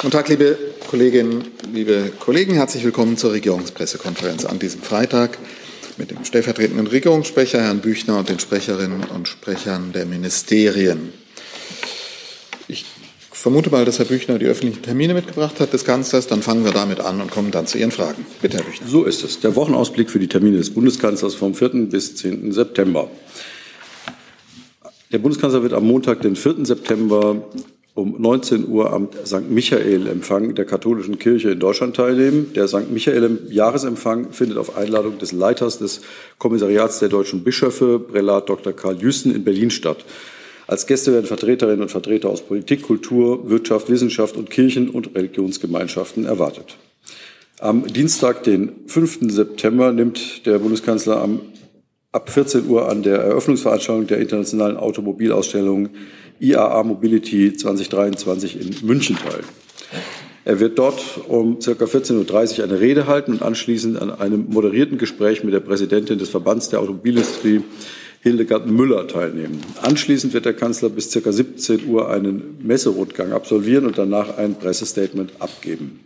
Guten Tag, liebe Kolleginnen, liebe Kollegen. Herzlich willkommen zur Regierungspressekonferenz an diesem Freitag mit dem stellvertretenden Regierungssprecher Herrn Büchner und den Sprecherinnen und Sprechern der Ministerien. Ich vermute mal, dass Herr Büchner die öffentlichen Termine mitgebracht hat des Kanzlers. Dann fangen wir damit an und kommen dann zu Ihren Fragen. Bitte, Herr Büchner. So ist es. Der Wochenausblick für die Termine des Bundeskanzlers vom 4. bis 10. September. Der Bundeskanzler wird am Montag, den 4. September um 19 Uhr am St. Michael-Empfang der katholischen Kirche in Deutschland teilnehmen. Der St. Michael-Jahresempfang findet auf Einladung des Leiters des Kommissariats der deutschen Bischöfe, Prälat Dr. Karl Jüsten, in Berlin statt. Als Gäste werden Vertreterinnen und Vertreter aus Politik, Kultur, Wirtschaft, Wissenschaft und Kirchen- und Religionsgemeinschaften erwartet. Am Dienstag, den 5. September, nimmt der Bundeskanzler am, ab 14 Uhr an der Eröffnungsveranstaltung der internationalen Automobilausstellung IAA Mobility 2023 in München teil. Er wird dort um ca. 14.30 Uhr eine Rede halten und anschließend an einem moderierten Gespräch mit der Präsidentin des Verbands der Automobilindustrie, Hildegard Müller, teilnehmen. Anschließend wird der Kanzler bis ca. 17 Uhr einen Messerundgang absolvieren und danach ein Pressestatement abgeben.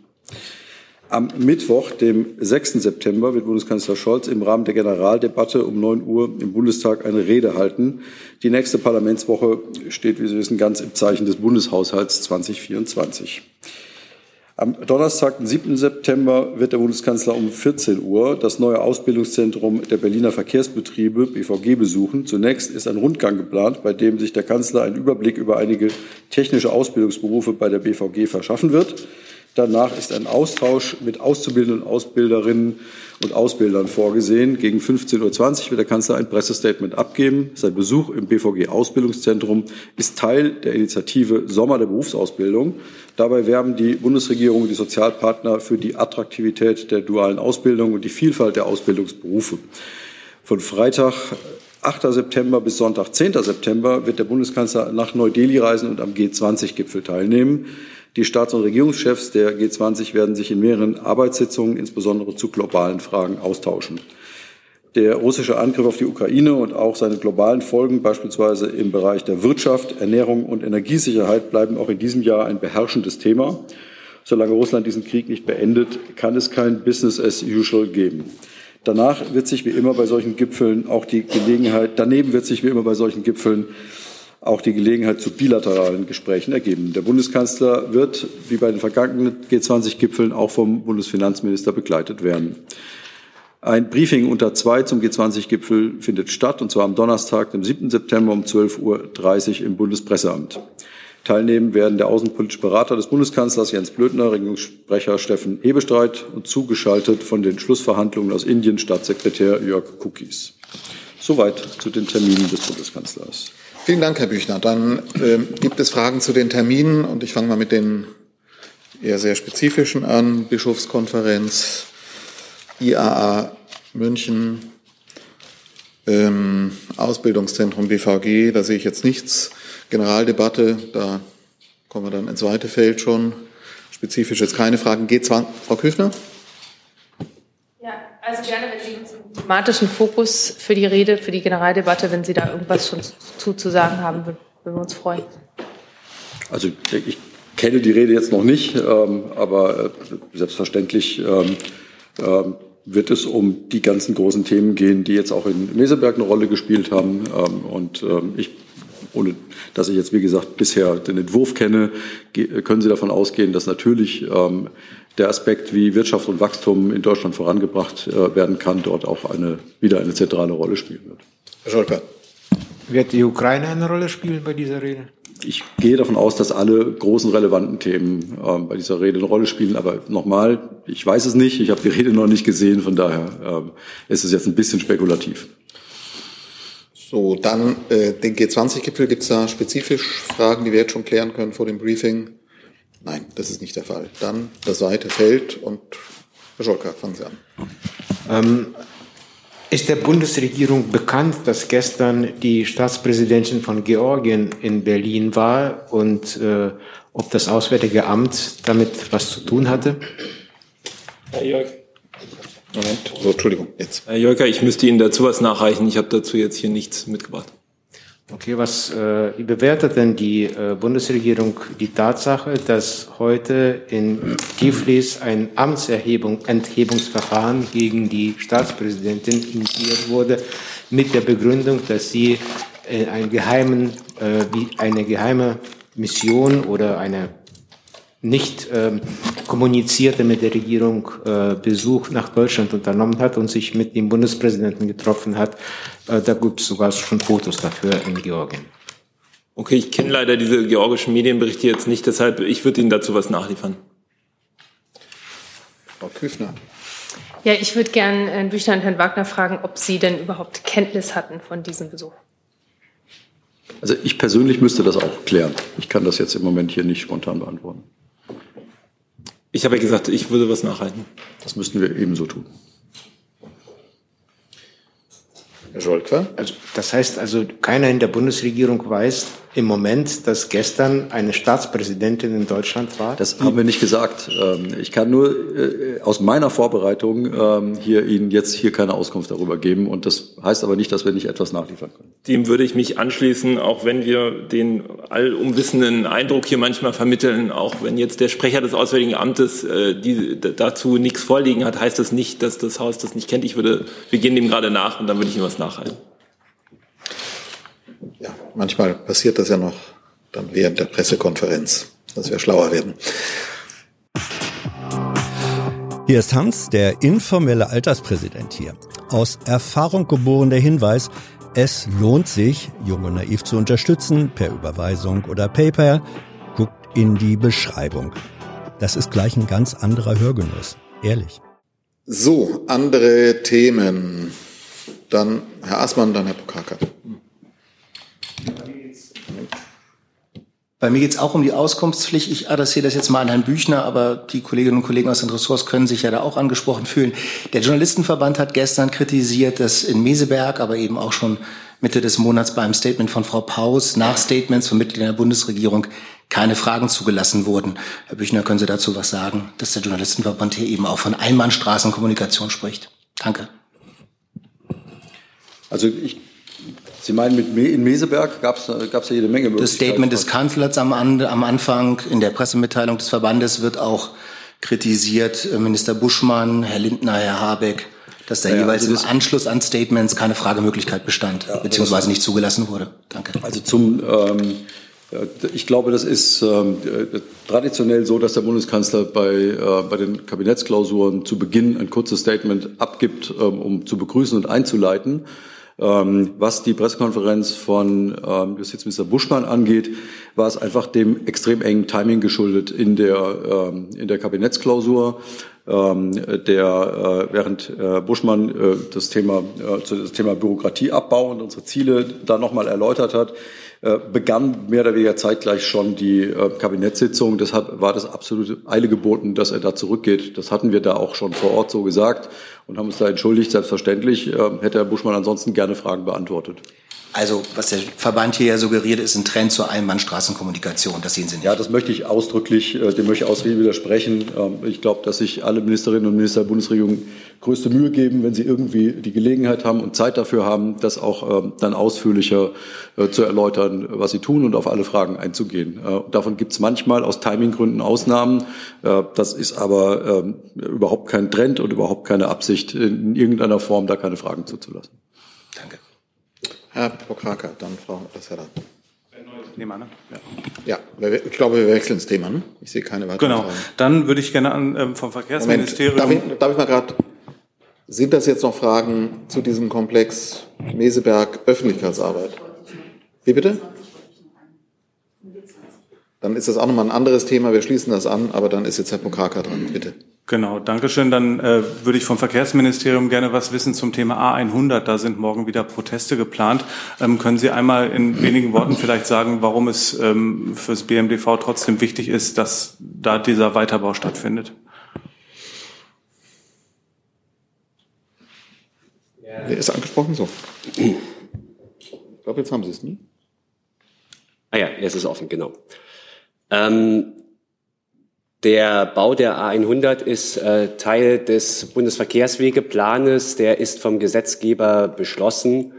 Am Mittwoch, dem 6. September, wird Bundeskanzler Scholz im Rahmen der Generaldebatte um 9 Uhr im Bundestag eine Rede halten. Die nächste Parlamentswoche steht, wie Sie wissen, ganz im Zeichen des Bundeshaushalts 2024. Am Donnerstag, den 7. September, wird der Bundeskanzler um 14 Uhr das neue Ausbildungszentrum der Berliner Verkehrsbetriebe BVG besuchen. Zunächst ist ein Rundgang geplant, bei dem sich der Kanzler einen Überblick über einige technische Ausbildungsberufe bei der BVG verschaffen wird. Danach ist ein Austausch mit Auszubildenden und Ausbilderinnen und Ausbildern vorgesehen. Gegen 15.20 Uhr wird der Kanzler ein Pressestatement abgeben. Sein Besuch im BVG-Ausbildungszentrum ist Teil der Initiative Sommer der Berufsausbildung. Dabei werben die Bundesregierung und die Sozialpartner für die Attraktivität der dualen Ausbildung und die Vielfalt der Ausbildungsberufe. Von Freitag 8. September bis Sonntag 10. September wird der Bundeskanzler nach Neu-Delhi reisen und am G20-Gipfel teilnehmen. Die Staats- und Regierungschefs der G20 werden sich in mehreren Arbeitssitzungen insbesondere zu globalen Fragen austauschen. Der russische Angriff auf die Ukraine und auch seine globalen Folgen, beispielsweise im Bereich der Wirtschaft, Ernährung und Energiesicherheit, bleiben auch in diesem Jahr ein beherrschendes Thema. Solange Russland diesen Krieg nicht beendet, kann es kein Business as usual geben. Danach wird sich wie immer bei solchen Gipfeln auch die Gelegenheit, daneben wird sich wie immer bei solchen Gipfeln auch die Gelegenheit zu bilateralen Gesprächen ergeben. Der Bundeskanzler wird, wie bei den vergangenen G20-Gipfeln, auch vom Bundesfinanzminister begleitet werden. Ein Briefing unter zwei zum G20-Gipfel findet statt, und zwar am Donnerstag, dem 7. September um 12.30 Uhr im Bundespresseamt. Teilnehmen werden der außenpolitische Berater des Bundeskanzlers Jens Blödner, Regierungssprecher Steffen Hebestreit und zugeschaltet von den Schlussverhandlungen aus Indien Staatssekretär Jörg Kukis. Soweit zu den Terminen des Bundeskanzlers. Vielen Dank, Herr Büchner. Dann äh, gibt es Fragen zu den Terminen und ich fange mal mit den eher sehr spezifischen an. Bischofskonferenz, IAA München, ähm, Ausbildungszentrum BVG, da sehe ich jetzt nichts. Generaldebatte, da kommen wir dann ins zweite Feld schon. Spezifisch jetzt keine Fragen. G20, Frau Küchner? Also gerne, wenn Sie uns thematischen Fokus für die Rede, für die Generaldebatte, wenn Sie da irgendwas schon zu, zu sagen haben, würden wir uns freuen. Also ich kenne die Rede jetzt noch nicht, ähm, aber äh, selbstverständlich ähm, ähm, wird es um die ganzen großen Themen gehen, die jetzt auch in Meseberg eine Rolle gespielt haben. Und ich, ohne dass ich jetzt, wie gesagt, bisher den Entwurf kenne, können Sie davon ausgehen, dass natürlich der Aspekt, wie Wirtschaft und Wachstum in Deutschland vorangebracht äh, werden kann, dort auch eine, wieder eine zentrale Rolle spielen wird. Herr Scholker. Wird die Ukraine eine Rolle spielen bei dieser Rede? Ich gehe davon aus, dass alle großen relevanten Themen äh, bei dieser Rede eine Rolle spielen. Aber nochmal, ich weiß es nicht. Ich habe die Rede noch nicht gesehen. Von daher äh, ist es jetzt ein bisschen spekulativ. So, dann äh, den G20-Gipfel. Gibt es da spezifisch Fragen, die wir jetzt schon klären können vor dem Briefing? Nein, das ist nicht der Fall. Dann das zweite Feld und Herr Scholker, fangen Sie an. Ähm, ist der Bundesregierung bekannt, dass gestern die Staatspräsidentin von Georgien in Berlin war und äh, ob das Auswärtige Amt damit was zu tun hatte? Herr Jörg. Moment, so, Entschuldigung, jetzt. Herr Jörger, ich müsste Ihnen dazu was nachreichen. Ich habe dazu jetzt hier nichts mitgebracht. Okay, was äh, wie bewertet denn die äh, Bundesregierung die Tatsache, dass heute in Tiflis ein Amtserhebung, Enthebungsverfahren gegen die Staatspräsidentin initiiert wurde, mit der Begründung, dass sie äh, einen geheimen, äh, wie eine geheime Mission oder eine nicht ähm, kommunizierte mit der Regierung äh, Besuch nach Deutschland unternommen hat und sich mit dem Bundespräsidenten getroffen hat. Äh, da gibt es sogar schon Fotos dafür in Georgien. Okay, ich kenne leider diese georgischen Medienberichte jetzt nicht, deshalb ich würde Ihnen dazu was nachliefern. Frau Küfner. Ja, ich würde gerne Herrn Büchner und Herrn Wagner fragen, ob Sie denn überhaupt Kenntnis hatten von diesem Besuch. Also ich persönlich müsste das auch klären. Ich kann das jetzt im Moment hier nicht spontan beantworten. Ich habe ja gesagt, ich würde was nachhalten. Das müssten wir ebenso tun. Herr Scholker. Also, das heißt also, keiner in der Bundesregierung weiß im Moment, dass gestern eine Staatspräsidentin in Deutschland war? Das haben wir nicht gesagt. Ähm, Ich kann nur äh, aus meiner Vorbereitung ähm, hier Ihnen jetzt hier keine Auskunft darüber geben. Und das heißt aber nicht, dass wir nicht etwas nachliefern können. Dem würde ich mich anschließen, auch wenn wir den allumwissenden Eindruck hier manchmal vermitteln, auch wenn jetzt der Sprecher des Auswärtigen Amtes äh, die, dazu nichts vorliegen hat, heißt das nicht, dass das Haus das nicht kennt. Ich würde, wir gehen dem gerade nach und dann würde ich ihm was nachhalten. Manchmal passiert das ja noch dann während der Pressekonferenz, dass wir schlauer werden. Hier ist Hans, der informelle Alterspräsident hier. Aus Erfahrung geboren der Hinweis, es lohnt sich, Jung und Naiv zu unterstützen, per Überweisung oder PayPal. Guckt in die Beschreibung. Das ist gleich ein ganz anderer Hörgenuss. Ehrlich. So, andere Themen. Dann Herr Aßmann, dann Herr Pokaka. Bei mir geht es auch um die Auskunftspflicht. Ich adressiere das jetzt mal an Herrn Büchner, aber die Kolleginnen und Kollegen aus den Ressorts können sich ja da auch angesprochen fühlen. Der Journalistenverband hat gestern kritisiert, dass in Meseberg, aber eben auch schon Mitte des Monats beim Statement von Frau Paus nach Statements von Mitgliedern der Bundesregierung keine Fragen zugelassen wurden. Herr Büchner, können Sie dazu was sagen, dass der Journalistenverband hier eben auch von Einbahnstraßenkommunikation spricht? Danke. Also ich, Sie meinen, mit Me in Meseberg gab es ja jede Menge Das Statement des Kanzlers am, am Anfang in der Pressemitteilung des Verbandes wird auch kritisiert. Äh, Minister Buschmann, Herr Lindner, Herr Habeck, dass da Ja, jeweils also im Anschluss an Statements keine Fragemöglichkeit bestand, beziehungsweise nicht zugelassen wurde. Danke. Also zum, ähm, äh, ich glaube, das ist ähm, äh, traditionell so, dass der Bundeskanzler bei, äh, bei den Kabinettsklausuren zu Beginn ein kurzes Statement abgibt, ähm, um zu begrüßen und einzuleiten. Ähm, was die Pressekonferenz von ähm, Justizminister Buschmann angeht, war es einfach dem extrem engen Timing geschuldet in der, ähm, in der Kabinettsklausur ähm, der äh, während äh, Buschmann äh, das Thema äh, das Thema Bürokratieabbau und unsere Ziele da nochmal erläutert hat, äh, begann mehr oder weniger zeitgleich schon die äh, Kabinettssitzung. Deshalb war das absolute Eile geboten, dass er da zurückgeht. Das hatten wir da auch schon vor Ort so gesagt und haben uns da entschuldigt. Selbstverständlich äh, hätte Herr Buschmann ansonsten gerne Fragen beantwortet. Also, was der Verband hier ja suggeriert, ist ein Trend zur Einbahnstraßenkommunikation. Das sehen Sie nicht. Ja, das möchte ich ausdrücklich, äh, dem möchte ich ausdrücklich widersprechen. Ähm, Ich glaube, dass sich alle Ministerinnen und Minister der Bundesregierung größte Mühe geben, wenn sie irgendwie die Gelegenheit haben und Zeit dafür haben, das auch ähm, dann ausführlicher äh, zu erläutern, was sie tun und auf alle Fragen einzugehen. Äh, Davon gibt es manchmal aus Timinggründen Ausnahmen. Das ist aber ähm, überhaupt kein Trend und überhaupt keine Absicht, in irgendeiner Form da keine Fragen zuzulassen. Danke. Herr Pokaka, dann Frau Lasserda. Thema, ne? Ja, wir- ich glaube, wir wechseln das Thema. Ne? Ich sehe keine weiteren Genau. Fragen. Dann würde ich gerne an, ähm, vom Moment, Verkehrsministerium. darf ich, darf ich mal gerade, sind das jetzt noch Fragen zu diesem Komplex Meseberg Öffentlichkeitsarbeit? Wie bitte? Dann ist das auch nochmal ein anderes Thema. Wir schließen das an, aber dann ist jetzt Herr Pokaka dran, bitte. Genau, Dankeschön. Dann äh, würde ich vom Verkehrsministerium gerne was wissen zum Thema A100. Da sind morgen wieder Proteste geplant. Ähm, können Sie einmal in wenigen Worten vielleicht sagen, warum es ähm, fürs BMDV trotzdem wichtig ist, dass da dieser Weiterbau stattfindet? Wer ist angesprochen? So. Ich glaube, jetzt haben Sie es nie. Ah ja, jetzt ist offen, genau. Ähm, der Bau der A100 ist äh, Teil des Bundesverkehrswegeplanes. Der ist vom Gesetzgeber beschlossen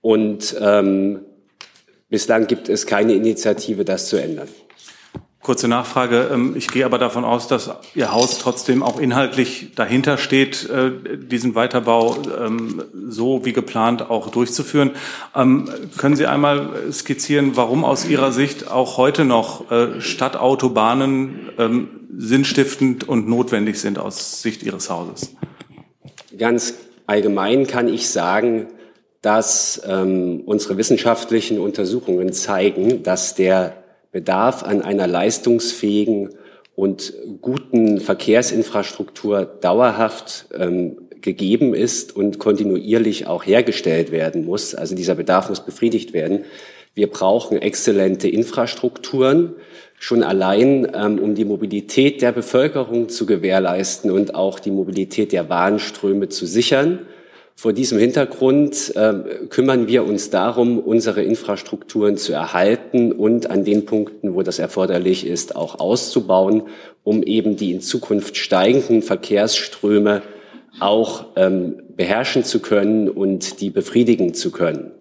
und ähm, Bislang gibt es keine Initiative, das zu ändern. Kurze Nachfrage. Ähm, ich gehe aber davon aus, dass Ihr Haus trotzdem auch inhaltlich dahinter steht, äh, diesen Weiterbau ähm, so wie geplant auch durchzuführen. Ähm, können Sie einmal skizzieren, warum aus Ihrer Sicht auch heute noch äh, Stadtautobahnen sinnstiftend und notwendig sind aus Sicht Ihres Hauses? Ganz allgemein kann ich sagen, dass unsere wissenschaftlichen Untersuchungen zeigen, dass der Bedarf an einer leistungsfähigen und guten Verkehrsinfrastruktur dauerhaft ähm, gegeben ist und kontinuierlich auch hergestellt werden muss. Also dieser Bedarf muss befriedigt werden. Wir brauchen exzellente Infrastrukturen, schon allein, ähm, um die Mobilität der Bevölkerung zu gewährleisten und auch die Mobilität der Warenströme zu sichern. Vor diesem Hintergrund äh, kümmern wir uns darum, unsere Infrastrukturen zu erhalten und an den Punkten, wo das erforderlich ist, auch auszubauen, um eben die in Zukunft steigenden Verkehrsströme auch ähm, beherrschen zu können und die befriedigen zu können.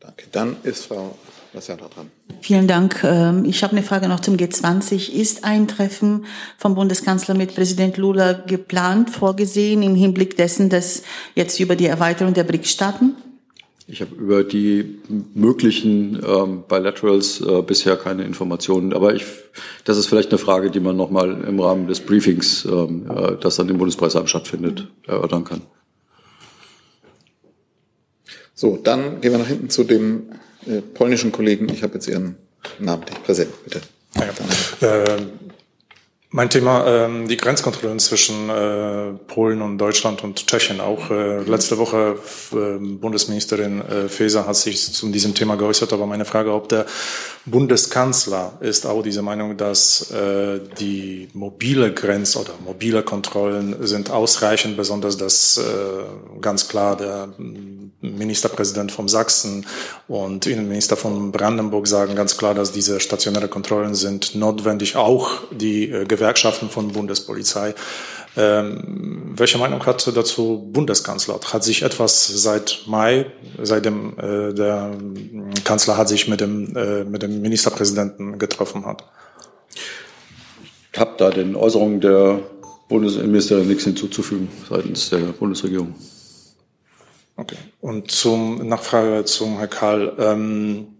Danke. Dann ist Frau Lassana dran. Vielen Dank. Ähm, ich habe eine Frage noch zum G20. Ist ein Treffen vom Bundeskanzler mit Präsident Lula geplant, vorgesehen im Hinblick dessen, dass jetzt über die Erweiterung der BRICS-Staaten? Ich habe über die möglichen ähm, Bilaterals äh, bisher keine Informationen, aber ich, das ist vielleicht eine Frage, die man nochmal im Rahmen des Briefings, ähm, äh, das dann im Bundespreisamt stattfindet, erörtern kann. So, dann gehen wir nach hinten zu dem polnischen Kollegen. Ich habe jetzt Ihren Namen nicht präsent, bitte. Ja, äh, mein Thema, ähm, die Grenzkontrollen zwischen äh, Polen und Deutschland und Tschechien. Auch äh, letzte Woche äh, Bundesministerin äh, Faeser hat sich zu diesem Thema geäußert, aber meine Frage, ob der Bundeskanzler ist auch dieser Meinung, dass äh, die mobile Grenz- oder mobile Kontrollen sind ausreichend, besonders dass äh, ganz klar der Ministerpräsident von Sachsen und Innenminister von Brandenburg sagen ganz klar, dass diese stationäre Kontrollen sind notwendig, auch die äh, Gewerkschaften von Bundespolizei. Ähm, welche Meinung hat dazu Bundeskanzler? Hat sich etwas seit Mai, seitdem äh, der Kanzler hat sich mit dem, äh, mit dem Ministerpräsidenten getroffen hat? Ich habe da den Äußerungen der Bundesinnenministerin nichts hinzuzufügen seitens der Bundesregierung. Okay. Und zum Nachfrage zum Herr Karl. Ähm,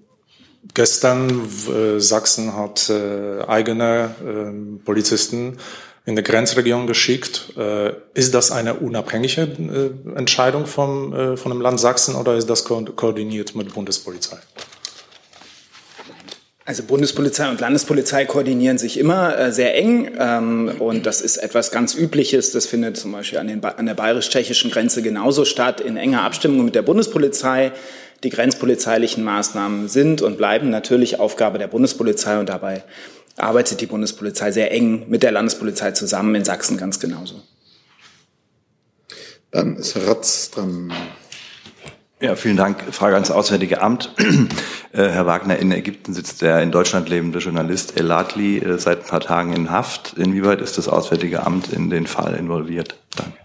gestern äh, Sachsen hat äh, eigene äh, Polizisten in der Grenzregion geschickt. Äh, ist das eine unabhängige äh, Entscheidung vom, äh, von dem Land Sachsen oder ist das ko koordiniert mit Bundespolizei? Also Bundespolizei und Landespolizei koordinieren sich immer äh, sehr eng ähm, und das ist etwas ganz Übliches. Das findet zum Beispiel an, an der bayerisch-tschechischen Grenze genauso statt, in enger Abstimmung mit der Bundespolizei. Die grenzpolizeilichen Maßnahmen sind und bleiben natürlich Aufgabe der Bundespolizei und dabei arbeitet die Bundespolizei sehr eng mit der Landespolizei zusammen, in Sachsen ganz genauso. Dann ist Herr Ratz dran. Ja, vielen Dank. Frage ans Auswärtige Amt. Äh, Herr Wagner, in Ägypten sitzt der in Deutschland lebende Journalist El Adli äh, seit ein paar Tagen in Haft. Inwieweit ist das Auswärtige Amt in den Fall involviert? Danke.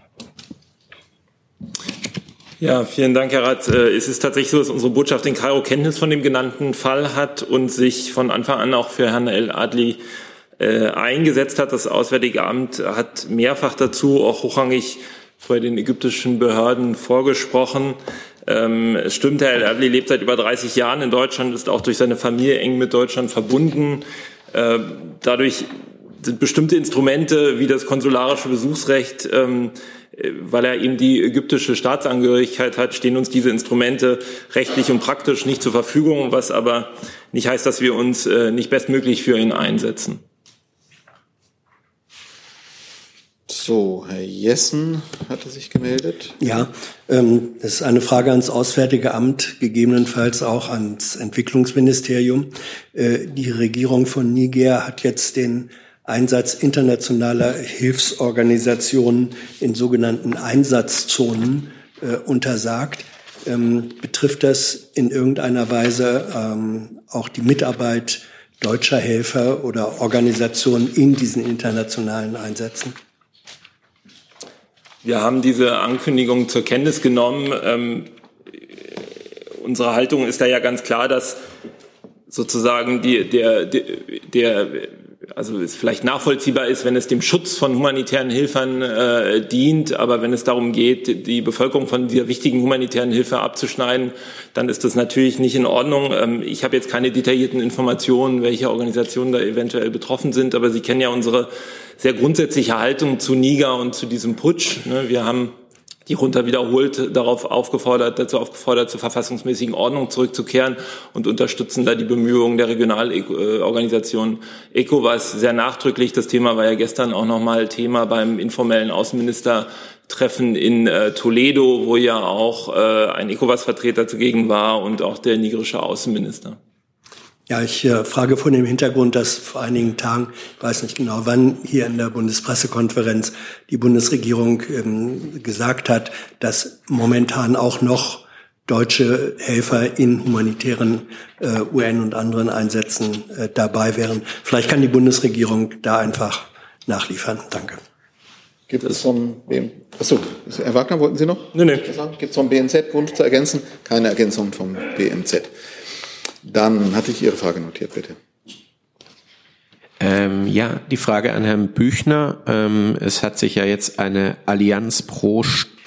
Ja, vielen Dank, Herr Ratz. Äh, es ist tatsächlich so, dass unsere Botschaft in Kairo Kenntnis von dem genannten Fall hat und sich von Anfang an auch für Herrn El Adli äh, eingesetzt hat. Das Auswärtige Amt hat mehrfach dazu auch hochrangig vor den ägyptischen Behörden vorgesprochen. Ähm, es stimmt, Herr El Adli lebt seit über 30 Jahren in Deutschland, ist auch durch seine Familie eng mit Deutschland verbunden. Äh, dadurch sind bestimmte Instrumente wie das konsularische Besuchsrecht, ähm, äh, weil er eben die ägyptische Staatsangehörigkeit hat, stehen uns diese Instrumente rechtlich und praktisch nicht zur Verfügung, was aber nicht heißt, dass wir uns äh, nicht bestmöglich für ihn einsetzen. So, Herr Jessen hatte sich gemeldet. Ja, ähm, das ist eine Frage ans Auswärtige Amt, gegebenenfalls auch ans Entwicklungsministerium. Äh, die Regierung von Niger hat jetzt den Einsatz internationaler Hilfsorganisationen in sogenannten Einsatzzonen äh, untersagt. Ähm, betrifft das in irgendeiner Weise ähm, auch die Mitarbeit deutscher Helfer oder Organisationen in diesen internationalen Einsätzen? Wir haben diese Ankündigung zur Kenntnis genommen. Ähm, unsere Haltung ist da ja ganz klar, dass sozusagen die, der, der, der also es vielleicht nachvollziehbar ist, wenn es dem Schutz von humanitären Hilfern äh, dient, aber wenn es darum geht, die Bevölkerung von dieser wichtigen humanitären Hilfe abzuschneiden, dann ist das natürlich nicht in Ordnung. Ähm, ich habe jetzt keine detaillierten Informationen, welche Organisationen da eventuell betroffen sind, aber Sie kennen ja unsere sehr grundsätzliche Haltung zu Niger und zu diesem Putsch. Ne? Wir haben die Junta wiederholt darauf aufgefordert, dazu aufgefordert, zur verfassungsmäßigen Ordnung zurückzukehren und unterstützen da die Bemühungen der Regionalorganisation ECOWAS sehr nachdrücklich. Das Thema war ja gestern auch nochmal Thema beim informellen Außenministertreffen in äh, Toledo, wo ja auch äh, ein ECOWAS-Vertreter zugegen war und auch der nigerische Außenminister. Ja, ich äh, frage vor dem Hintergrund, dass vor einigen Tagen, ich weiß nicht genau wann, hier in der Bundespressekonferenz die Bundesregierung ähm, gesagt hat, dass momentan auch noch deutsche Helfer in humanitären äh, UN und anderen Einsätzen äh, dabei wären. Vielleicht kann die Bundesregierung da einfach nachliefern. Danke. Gibt es vom BM Achso, Herr Wagner, wollten Sie noch? Nein, nein. Gibt es vom BMZ Wunsch zu ergänzen? Keine Ergänzung vom BMZ. Dann hatte ich Ihre Frage notiert, bitte. Ähm, ja, die Frage an Herrn Büchner. Ähm, es hat sich ja jetzt eine Allianz pro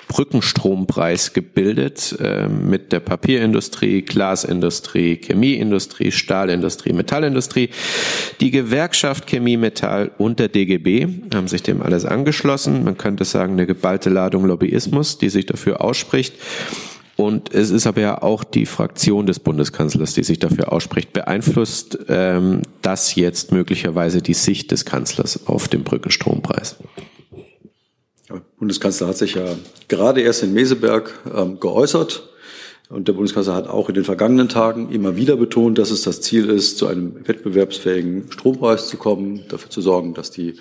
Brückenstrompreis gebildet äh, mit der Papierindustrie, Glasindustrie, Chemieindustrie, Stahlindustrie, Metallindustrie. Die Gewerkschaft Chemie, Metall und der DGB haben sich dem alles angeschlossen. Man könnte sagen, eine geballte Ladung Lobbyismus, die sich dafür ausspricht. Und es ist aber ja auch die Fraktion des Bundeskanzlers, die sich dafür ausspricht. Beeinflusst ähm, das jetzt möglicherweise die Sicht des Kanzlers auf den Brückenstrompreis? Der Bundeskanzler hat sich ja gerade erst in Meseberg ähm, geäußert. Und der Bundeskanzler hat auch in den vergangenen Tagen immer wieder betont, dass es das Ziel ist, zu einem wettbewerbsfähigen Strompreis zu kommen, dafür zu sorgen, dass die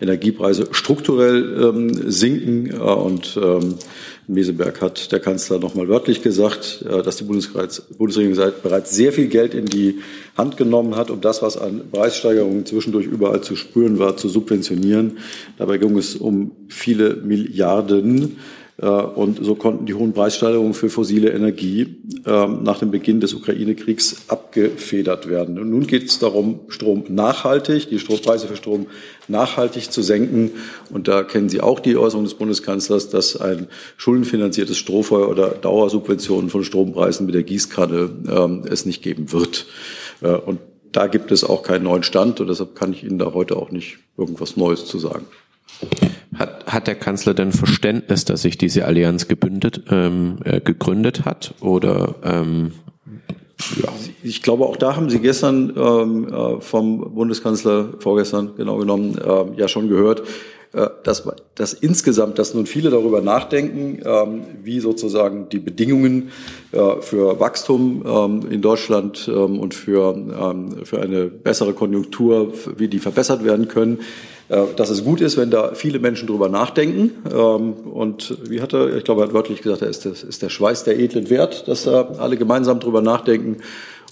Energiepreise strukturell ähm, sinken. Äh, und ähm, Meseberg hat der Kanzler nochmal wörtlich gesagt, äh, dass die Bundesregierung bereits sehr viel Geld in die Hand genommen hat, um das, was an Preissteigerungen zwischendurch überall zu spüren war, zu subventionieren. Dabei ging es um viele Milliarden. Äh, und so konnten die hohen Preissteigerungen für fossile Energie ähm, nach dem Beginn des Ukraine-Kriegs abgefedert werden. Und nun geht es darum, Strom nachhaltig, die Strompreise für Strom nachhaltig zu senken. Und da kennen Sie auch die Äußerung des Bundeskanzlers, dass ein schuldenfinanziertes Strohfeuer oder Dauersubventionen von Strompreisen mit der Gießkanne ähm, es nicht geben wird. Äh, und da gibt es auch keinen neuen Stand und deshalb kann ich Ihnen da heute auch nicht irgendwas Neues zu sagen. Hat, hat der Kanzler denn Verständnis, dass sich diese Allianz gebündet, ähm, äh, gegründet hat? Oder ähm, ja. Ich glaube, auch da haben Sie gestern ähm, äh, vom Bundeskanzler, vorgestern genau genommen, äh, ja schon gehört, äh, dass, dass insgesamt, dass nun viele darüber nachdenken, ähm, wie sozusagen die Bedingungen äh, für Wachstum ähm, in Deutschland ähm, und für, ähm, für eine bessere Konjunktur, wie die verbessert werden können. Äh, dass es gut ist, wenn da viele Menschen drüber nachdenken. Ähm, und wie hat er, ich glaube, er hat wörtlich gesagt, er ist, ist der Schweiß der edlen Wert, dass da alle gemeinsam drüber nachdenken.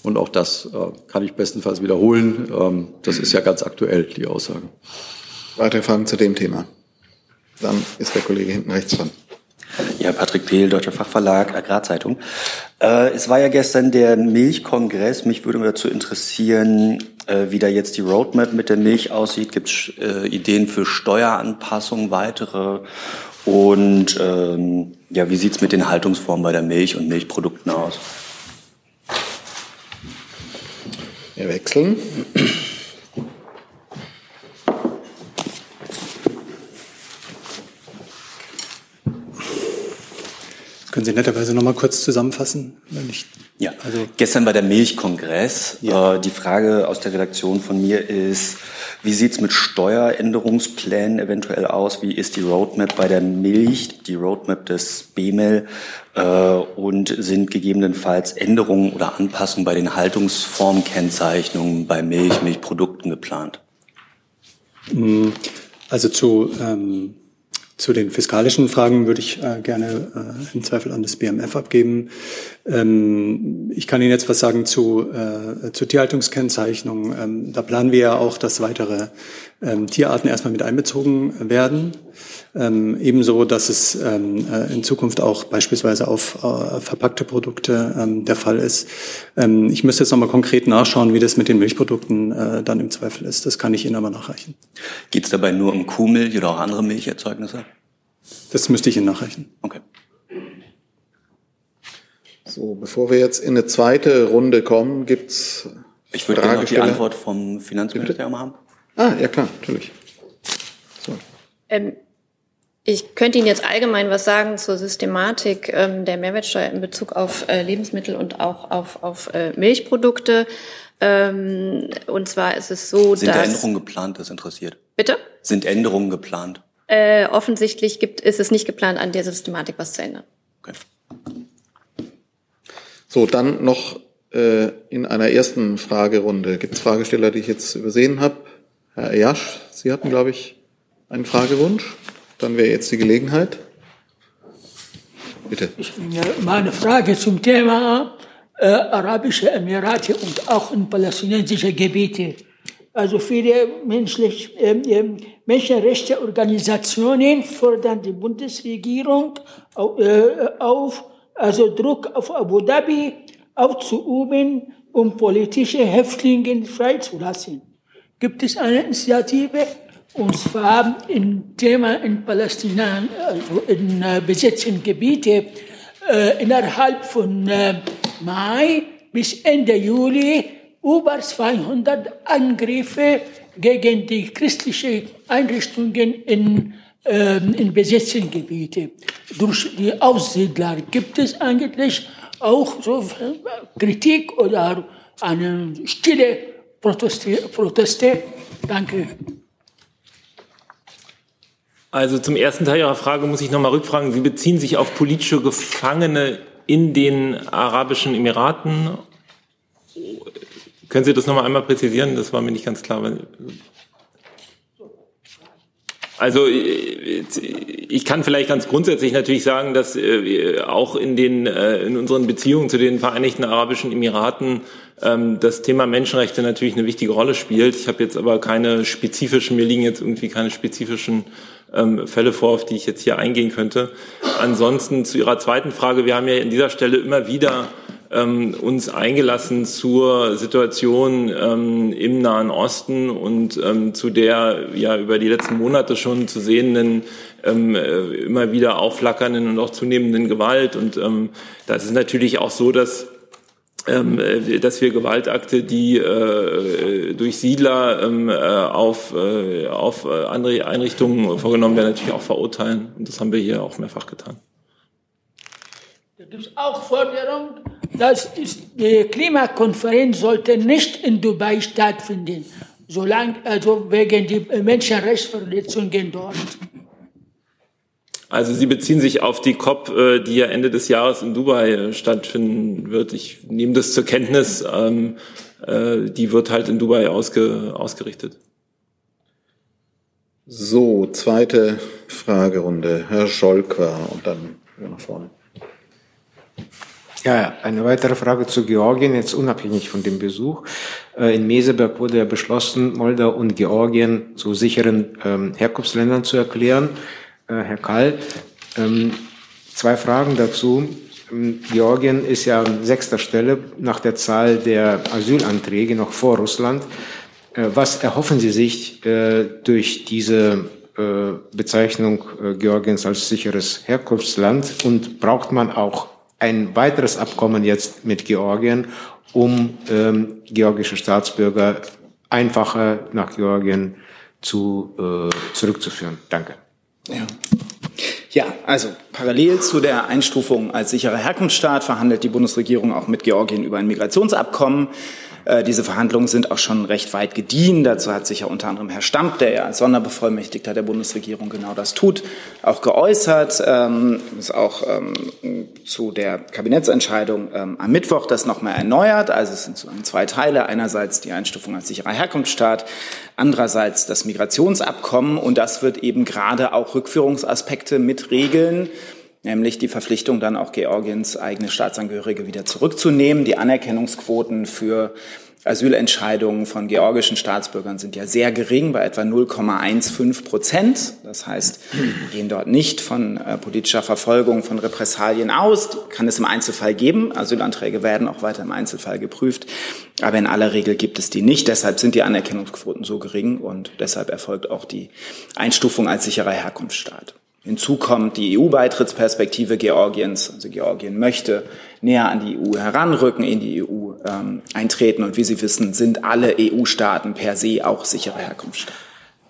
Und auch das äh, kann ich bestenfalls wiederholen. Ähm, das ist ja ganz aktuell, die Aussage. Weitere Fragen zu dem Thema? Dann ist der Kollege hinten rechts dran. Ja, Patrick Pehl, Deutscher Fachverlag, Agrarzeitung. Äh, es war ja gestern der Milchkongress. Mich würde dazu interessieren, wie da jetzt die Roadmap mit der Milch aussieht. Gibt es äh, Ideen für Steueranpassungen, weitere? Und ähm, ja, wie sieht's mit den Haltungsformen bei der Milch und Milchprodukten aus? Wir wechseln. Können Sie netterweise noch mal kurz zusammenfassen? Ich, ja, also gestern bei der Milchkongress. Ja. Äh, die Frage aus der Redaktion von mir ist, wie sieht's mit Steueränderungsplänen eventuell aus? Wie ist die Roadmap bei der Milch, die Roadmap des BMEL? Äh, und sind gegebenenfalls Änderungen oder Anpassungen bei den Haltungsformkennzeichnungen bei Milch, Milchprodukten geplant? Mm, also zu ähm zu den fiskalischen Fragen würde ich äh, gerne äh, im Zweifel an das BMF abgeben. Ähm, ich kann Ihnen jetzt was sagen zu, äh, zur Tierhaltungskennzeichnung. Ähm, da planen wir ja auch, dass weitere ähm, Tierarten erstmal mit einbezogen werden. Ähm, ebenso, dass es ähm, äh, in Zukunft auch beispielsweise auf äh, verpackte Produkte ähm, der Fall ist. Ich müsste jetzt nochmal konkret nachschauen, wie das mit den Milchprodukten äh, dann im Zweifel ist. Das kann ich Ihnen aber nachreichen. Geht es dabei nur um Kuhmilch oder auch andere Milcherzeugnisse? Das müsste ich Ihnen nachreichen. Okay. So, bevor wir jetzt in eine zweite Runde kommen, gibt's Ich würde gerne noch die Antwort vom Finanzministerium haben. Ah, ja klar, natürlich. Ähm, ich könnte Ihnen jetzt allgemein was sagen zur Systematik ähm, der Mehrwertsteuer in Bezug auf äh, Lebensmittel und auch auf, auf äh, Milchprodukte. Ähm, und zwar ist es so, Sind dass da Änderungen geplant? Das interessiert. bitte Sind Änderungen geplant? äh, offensichtlich gibt, ist es nicht geplant, an der Systematik was zu ändern. So, dann noch äh, in einer ersten Fragerunde. Gibt es Fragesteller, die ich jetzt übersehen habe? Herr Jasch, Sie hatten, glaube ich, einen Fragewunsch. Dann wäre jetzt die Gelegenheit. Bitte. Ja, Meine Frage zum Thema äh, Arabische Emirate und auch in palästinensische Gebiete. Also viele menschlich, ähm, Menschenrechtsorganisationen fordern die Bundesregierung au- äh, auf, also Druck auf Abu Dhabi aufzuüben, um politische Häftlinge freizulassen. Gibt es eine Initiative, und zwar im Thema in Palästina, also in äh, besetzten Gebiete, äh, innerhalb von äh, Mai bis Ende Juli über 200 Angriffe gegen die christlichen Einrichtungen in, in besetzten Gebieten durch die Aussiedler. Gibt es eigentlich auch so Kritik oder eine stille Proteste? Proteste? Danke. Also zum ersten Teil Ihrer Frage muss ich nochmal rückfragen. Sie beziehen sich auf politische Gefangene in den Arabischen Emiraten. Können Sie das nochmal einmal präzisieren? Das war mir nicht ganz klar. Also äh, ich kann vielleicht ganz grundsätzlich natürlich sagen, dass äh, auch in den äh, in unseren Beziehungen zu den Vereinigten Arabischen Emiraten ähm, das Thema Menschenrechte natürlich eine wichtige Rolle spielt. Ich habe jetzt aber keine spezifischen, mir liegen jetzt irgendwie keine spezifischen ähm, Fälle vor, auf die ich jetzt hier eingehen könnte. Ansonsten zu Ihrer zweiten Frage, wir haben ja an dieser Stelle immer wieder ähm, uns eingelassen zur Situation ähm, im Nahen Osten und ähm, zu der ja über die letzten Monate schon zu sehenden ähm, äh, immer wieder aufflackernden und auch zunehmenden Gewalt. Und ähm, das ist natürlich auch so, dass ähm, äh, dass wir Gewaltakte, die äh, durch Siedler äh, auf, äh, auf äh, andere Einrichtungen vorgenommen werden, natürlich auch verurteilen. Und das haben wir hier auch mehrfach getan. Da gibt es auch Forderung, dass ist, die Klimakonferenz sollte nicht in Dubai stattfinden, solange, also wegen der Menschenrechtsverletzungen dort. Also Sie beziehen sich auf die COP, äh, die ja Ende des Jahres in Dubai äh, stattfinden wird. Ich nehme das zur Kenntnis. Ähm, äh, die wird halt in Dubai ausge, ausgerichtet. So, zweite Fragerunde. Herr Scholker und dann nach vorne. Ja, eine weitere Frage zu Georgien, jetzt unabhängig von dem Besuch. Äh, In Meseberg wurde ja beschlossen, Moldau und Georgien zu sicheren ähm, Herkunftsländern zu erklären. Äh, Herr Kall, ähm, zwei Fragen dazu. Ähm, Georgien ist ja an sechster Stelle nach der Zahl der Asylanträge noch vor Russland. Äh, Was erhoffen Sie sich durch diese Bezeichnung Georgiens als sicheres Herkunftsland und braucht man auch ein weiteres Abkommen jetzt mit Georgien, um ähm, georgische Staatsbürger einfacher nach Georgien zu, äh, zurückzuführen? Danke. Ja. Ja, also parallel zu der Einstufung als sicherer Herkunftsstaat verhandelt die Bundesregierung auch mit Georgien über ein Migrationsabkommen. Äh, Diese Verhandlungen sind auch schon recht weit gediehen. Dazu hat sich ja unter anderem Herr Stamp, der ja als Sonderbevollmächtigter der Bundesregierung genau das tut, auch geäußert. Ähm, Ist auch ähm, zu der Kabinettsentscheidung ähm, am Mittwoch das nochmal erneuert. Also es sind sozusagen zwei Teile. Einerseits die Einstufung als sicherer Herkunftsstaat, andererseits das Migrationsabkommen. Und das wird eben gerade auch Rückführungsaspekte mit regeln nämlich die Verpflichtung dann auch Georgiens eigene Staatsangehörige wieder zurückzunehmen. Die Anerkennungsquoten für Asylentscheidungen von georgischen Staatsbürgern sind ja sehr gering, bei etwa 0,15 Prozent. Das heißt, wir gehen dort nicht von äh, politischer Verfolgung, von Repressalien aus. Kann es im Einzelfall geben. Asylanträge werden auch weiter im Einzelfall geprüft. Aber in aller Regel gibt es die nicht. Deshalb sind die Anerkennungsquoten so gering und deshalb erfolgt auch die Einstufung als sicherer Herkunftsstaat. Hinzu kommt die EU-Beitrittsperspektive Georgiens. Also Georgien möchte näher an die EU heranrücken, in die EU ähm, eintreten. Und wie Sie wissen, sind alle EU-Staaten per se auch sichere Herkunftsstaaten.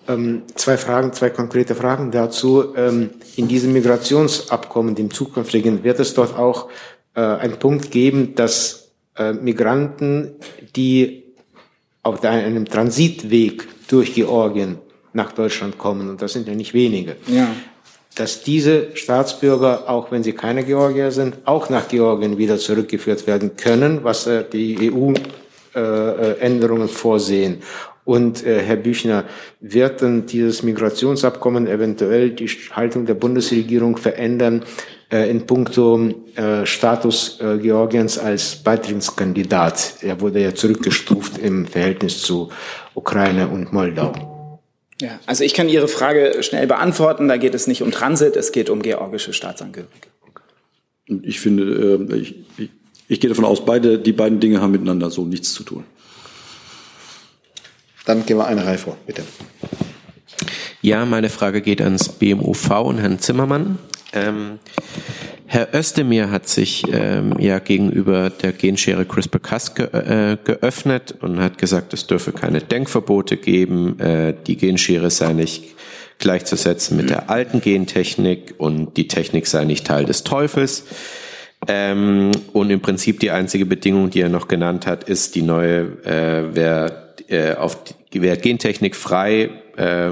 Ähm, zwei Fragen, zwei konkrete Fragen dazu. Ähm, in diesem Migrationsabkommen, dem zukünftigen, wird es dort auch äh, einen Punkt geben, dass äh, Migranten, die auf einem Transitweg durch Georgien nach Deutschland kommen, und das sind ja nicht wenige, ja dass diese Staatsbürger, auch wenn sie keine Georgier sind, auch nach Georgien wieder zurückgeführt werden können, was äh, die EU-Änderungen äh, vorsehen. Und äh, Herr Büchner, wird denn dieses Migrationsabkommen eventuell die Haltung der Bundesregierung verändern äh, in puncto äh, Status äh, Georgiens als Beitrittskandidat? Er wurde ja zurückgestuft im Verhältnis zu Ukraine und Moldau. Ja, also ich kann Ihre Frage schnell beantworten. Da geht es nicht um Transit, es geht um georgische Staatsangehörige. Ich finde, äh, ich, ich, ich gehe davon aus, beide, die beiden Dinge haben miteinander so nichts zu tun. Dann gehen wir eine Reihe vor, bitte. Ja, meine Frage geht ans BMUV und Herrn Zimmermann. Ähm, Herr Özdemir hat sich ähm, ja gegenüber der Genschere CRISPR-Cas ge äh, geöffnet und hat gesagt, es dürfe keine Denkverbote geben, äh, die Genschere sei nicht gleichzusetzen mit der alten Gentechnik und die Technik sei nicht Teil des Teufels. Ähm, und im Prinzip die einzige Bedingung, die er noch genannt hat, ist die neue, äh, wer äh, auf die, wer Gentechnik frei äh,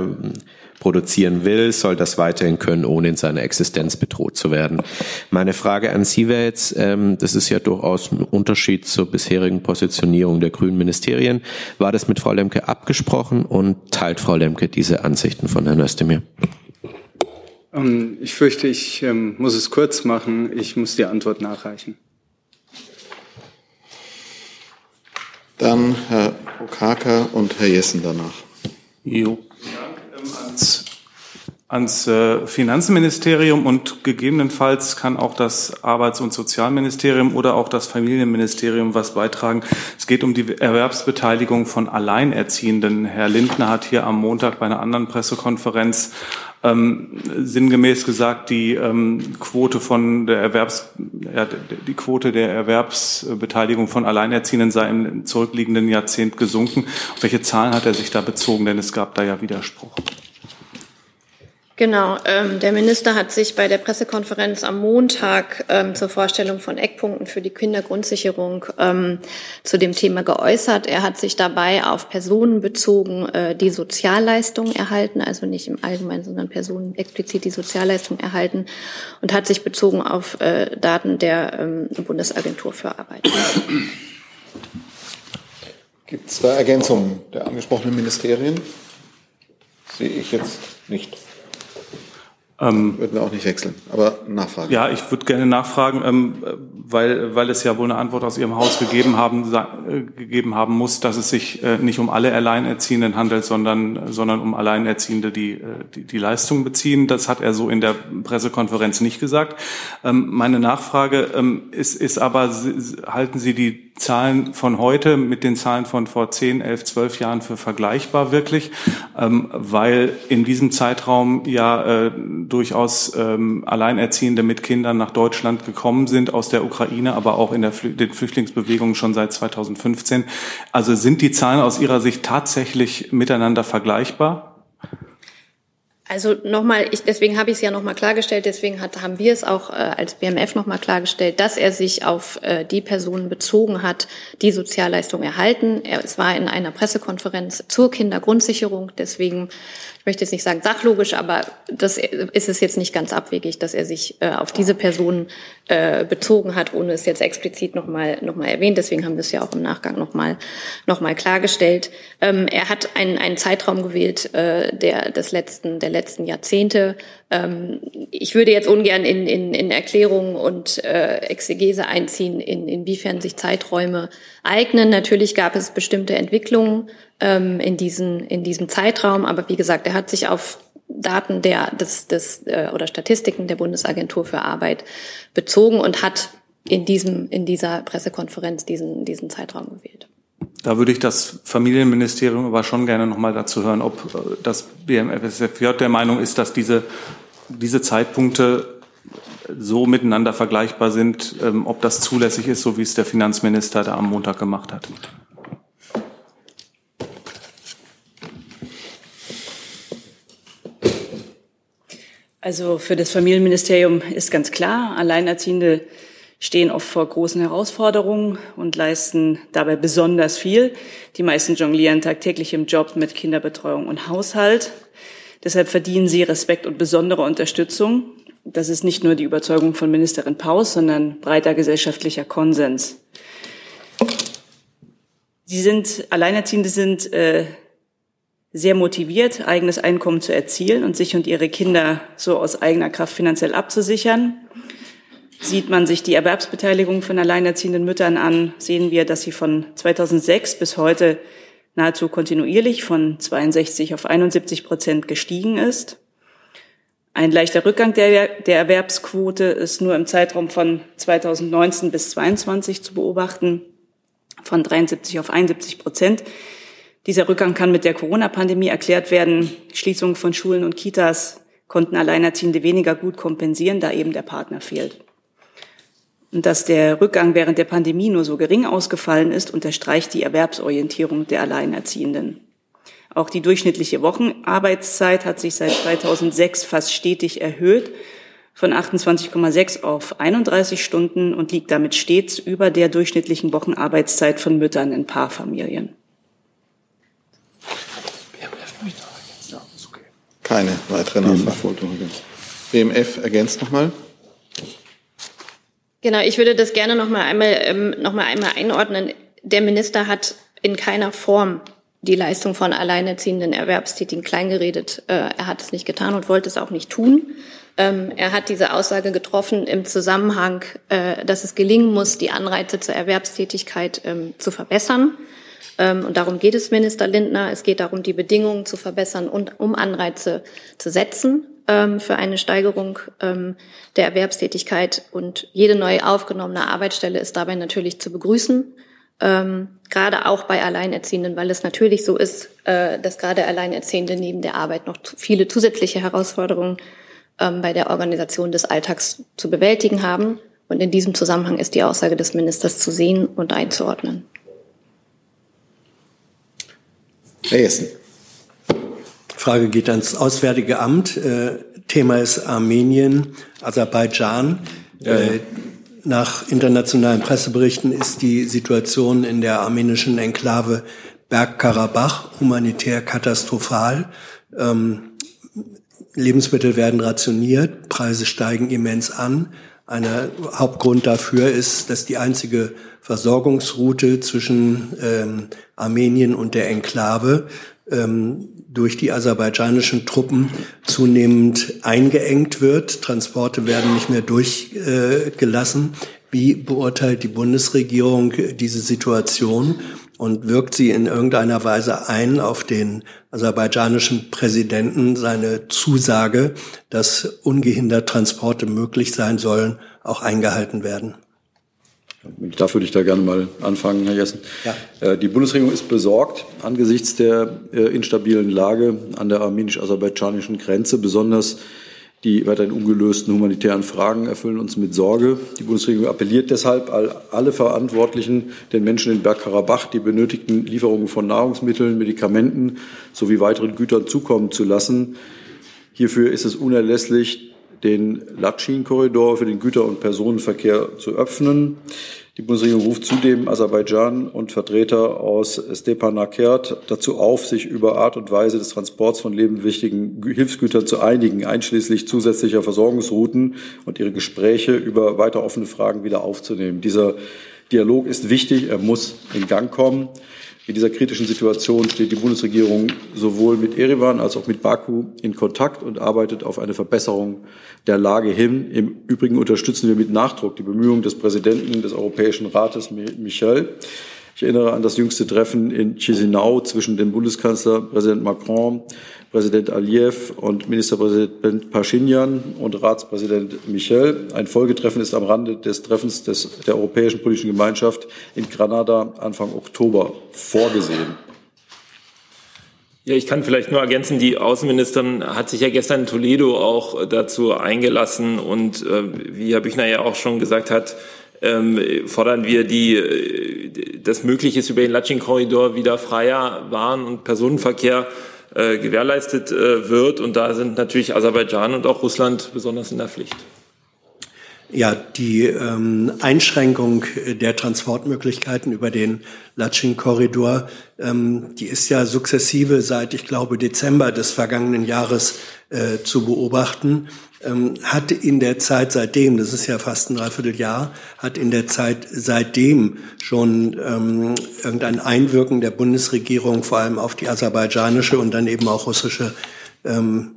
produzieren will, soll das weiterhin können, ohne in seiner Existenz bedroht zu werden. Meine Frage an Sie wäre jetzt, ähm, das ist ja durchaus ein Unterschied zur bisherigen Positionierung der grünen Ministerien. War das mit Frau Lemke abgesprochen und teilt Frau Lemke diese Ansichten von Herrn Özdemir? Ähm, ich fürchte, ich ähm, muss es kurz machen. Ich muss die Antwort nachreichen. Dann Herr Okaka und Herr Jessen danach. Jo ans äh, Finanzministerium und gegebenenfalls kann auch das Arbeits- und Sozialministerium oder auch das Familienministerium was beitragen. Es geht um die Erwerbsbeteiligung von Alleinerziehenden. Herr Lindner hat hier am Montag bei einer anderen Pressekonferenz ähm, sinngemäß gesagt, die ähm, Quote von der Erwerbs, ja, die Quote der Erwerbsbeteiligung von Alleinerziehenden sei im zurückliegenden Jahrzehnt gesunken. Auf welche Zahlen hat er sich da bezogen? Denn es gab da ja Widerspruch. Genau, ähm, der Minister hat sich bei der Pressekonferenz am Montag ähm, zur Vorstellung von Eckpunkten für die Kindergrundsicherung ähm, zu dem Thema geäußert. Er hat sich dabei auf Personen bezogen, äh, die Sozialleistungen erhalten, also nicht im Allgemeinen, sondern Personen explizit die Sozialleistungen erhalten und hat sich bezogen auf äh, Daten der ähm, Bundesagentur für Arbeit. Gibt es da Ergänzungen der angesprochenen Ministerien? Sehe ich jetzt nicht. Ähm, Würden wir auch nicht wechseln, aber nachfragen. Ja, ich würde gerne nachfragen, ähm, weil, weil es ja wohl eine Antwort aus Ihrem Haus gegeben haben, äh, gegeben haben muss, dass es sich äh, nicht um alle Alleinerziehenden handelt, sondern, sondern um Alleinerziehende, die, äh, die die Leistung beziehen. Das hat er so in der Pressekonferenz nicht gesagt. Ähm, meine Nachfrage ähm, ist, ist aber, halten Sie die Zahlen von heute mit den Zahlen von vor 10, 11, 12 Jahren für vergleichbar wirklich, ähm, weil in diesem Zeitraum ja äh, durchaus ähm, Alleinerziehende mit Kindern nach Deutschland gekommen sind aus der Ukraine, aber auch in der Flü den Flüchtlingsbewegungen schon seit 2015. Also sind die Zahlen aus Ihrer Sicht tatsächlich miteinander vergleichbar? Also nochmal, ich, deswegen habe ich es ja nochmal klargestellt, deswegen hat, haben wir es auch äh, als BMF nochmal klargestellt, dass er sich auf äh, die Personen bezogen hat, die Sozialleistung erhalten. Er, es war in einer Pressekonferenz zur Kindergrundsicherung, deswegen möchte jetzt nicht sagen sachlogisch, aber das ist es jetzt nicht ganz abwegig, dass er sich äh, auf diese Personen äh, bezogen hat, ohne es jetzt explizit nochmal noch mal erwähnt. Deswegen haben wir es ja auch im Nachgang nochmal noch mal klargestellt. Ähm, er hat einen, einen Zeitraum gewählt, äh, der des letzten, der letzten Jahrzehnte. Ähm, ich würde jetzt ungern in, in, in Erklärungen und äh, Exegese einziehen, in, inwiefern sich Zeiträume eignen. Natürlich gab es bestimmte Entwicklungen ähm, in, diesen, in diesem Zeitraum, aber wie gesagt, er hat sich auf Daten der, des, des, äh, oder Statistiken der Bundesagentur für Arbeit bezogen und hat in, diesem, in dieser Pressekonferenz diesen, diesen Zeitraum gewählt. Da würde ich das Familienministerium aber schon gerne noch mal dazu hören, ob äh, das BMFSFJ der Meinung ist, dass diese, diese Zeitpunkte so miteinander vergleichbar sind, ähm, ob das zulässig ist, so wie es der Finanzminister da am Montag gemacht hat. Also für das Familienministerium ist ganz klar, Alleinerziehende stehen oft vor großen Herausforderungen und leisten dabei besonders viel. Die meisten jonglieren tagtäglich im Job mit Kinderbetreuung und Haushalt. Deshalb verdienen sie Respekt und besondere Unterstützung. Das ist nicht nur die Überzeugung von Ministerin Paus, sondern breiter gesellschaftlicher Konsens. Sie sind, Alleinerziehende sind äh, sehr motiviert, eigenes Einkommen zu erzielen und sich und ihre Kinder so aus eigener Kraft finanziell abzusichern. Sieht man sich die Erwerbsbeteiligung von alleinerziehenden Müttern an, sehen wir, dass sie von 2006 bis heute nahezu kontinuierlich von 62 auf 71 Prozent gestiegen ist. Ein leichter Rückgang der, der Erwerbsquote ist nur im Zeitraum von 2019 bis 2022 zu beobachten, von 73 auf 71 Prozent. Dieser Rückgang kann mit der Corona-Pandemie erklärt werden. Schließung von Schulen und Kitas konnten Alleinerziehende weniger gut kompensieren, da eben der Partner fehlt. Und dass der Rückgang während der Pandemie nur so gering ausgefallen ist, unterstreicht die Erwerbsorientierung der Alleinerziehenden. Auch die durchschnittliche Wochenarbeitszeit hat sich seit 2006 fast stetig erhöht, von 28,6 auf 31 Stunden und liegt damit stets über der durchschnittlichen Wochenarbeitszeit von Müttern in Paarfamilien. Keine weitere Nachfrage. BMF ergänzt nochmal. Genau, ich würde das gerne noch mal einmal ähm, noch mal einmal einordnen. Der Minister hat in keiner Form die Leistung von alleinerziehenden Erwerbstätigen kleingeredet. Äh, er hat es nicht getan und wollte es auch nicht tun. Ähm, er hat diese Aussage getroffen im Zusammenhang, äh, dass es gelingen muss, die Anreize zur Erwerbstätigkeit ähm, zu verbessern. Ähm, und darum geht es Minister Lindner. Es geht darum, die Bedingungen zu verbessern und um Anreize zu setzen ähm, für eine Steigerung ähm, der Erwerbstätigkeit. Und jede neu aufgenommene Arbeitsstelle ist dabei natürlich zu begrüßen. Gerade auch bei Alleinerziehenden, weil es natürlich so ist, äh, dass gerade Alleinerziehende neben der Arbeit noch viele zusätzliche Herausforderungen bei der Organisation des Alltags zu bewältigen haben. Und in diesem Zusammenhang ist die Aussage des Ministers zu sehen und einzuordnen. Herr Jessen. Frage geht ans Auswärtige Amt. Äh, Thema ist Armenien, Aserbaidschan. Ja, ja. Äh, nach internationalen Presseberichten ist die Situation in der armenischen Enklave Bergkarabach humanitär katastrophal. Ähm, Lebensmittel werden rationiert, Preise steigen immens an. Ein Hauptgrund dafür ist, dass die einzige Versorgungsroute zwischen ähm, Armenien und der Enklave ähm, durch die aserbaidschanischen Truppen zunehmend eingeengt wird. Transporte werden nicht mehr durchgelassen. Wie beurteilt die Bundesregierung diese Situation und wirkt sie in irgendeiner Weise ein auf den aserbaidschanischen Präsidenten, seine Zusage, dass ungehindert Transporte möglich sein sollen, auch eingehalten werden? Da würde ich da gerne mal anfangen, Herr Jessen. Ja. Äh, die Bundesregierung ist besorgt angesichts der äh, instabilen Lage an der armenisch-aserbaidschanischen Grenze. Besonders die weiterhin ungelösten humanitären Fragen erfüllen uns mit Sorge. Die Bundesregierung appelliert deshalb alle Verantwortlichen, den Menschen in Bergkarabach die benötigten Lieferungen von Nahrungsmitteln, Medikamenten sowie weiteren Gütern zukommen zu lassen. Hierfür ist es unerlässlich, den Latschin-Korridor für den Güter- und Personenverkehr zu öffnen. Die Bundesregierung ruft zudem Aserbaidschan und Vertreter aus Stepanakert dazu auf, sich über Art und Weise des Transports von lebenswichtigen Hilfsgütern zu einigen, einschließlich zusätzlicher Versorgungsrouten und ihre Gespräche über weiter offene Fragen wieder aufzunehmen. Dieser Dialog ist wichtig, er muss in Gang kommen. In dieser kritischen Situation steht die Bundesregierung sowohl mit Erevan als auch mit Baku in Kontakt und arbeitet auf eine Verbesserung der Lage hin. Im Übrigen unterstützen wir mit Nachdruck die Bemühungen des Präsidenten des Europäischen Rates, Michel. Ich erinnere an das jüngste Treffen in Chisinau zwischen dem Bundeskanzler Präsident Macron, Präsident Aliyev und Ministerpräsident Pashinyan und Ratspräsident Michel. Ein Folgetreffen ist am Rande des Treffens des, der Europäischen Politischen Gemeinschaft in Granada Anfang Oktober vorgesehen. Ja, ich kann vielleicht nur ergänzen, die Außenministerin hat sich ja gestern in Toledo auch dazu eingelassen und äh, wie Herr Büchner ja auch schon gesagt hat, ähm, fordern wir die, äh, das möglich ist über den Latschin-Korridor wieder freier Waren- und Personenverkehr äh, gewährleistet äh, wird. Und da sind natürlich Aserbaidschan und auch Russland besonders in der Pflicht. Ja, die ähm, Einschränkung der Transportmöglichkeiten über den Latschin-Korridor, ähm, die ist ja sukzessive seit, ich glaube, Dezember des vergangenen Jahres äh, zu beobachten ähm, hat in der Zeit seitdem, das ist ja fast ein Dreivierteljahr, hat in der Zeit seitdem schon ähm, irgendein Einwirken der Bundesregierung vor allem auf die aserbaidschanische und dann eben auch russische,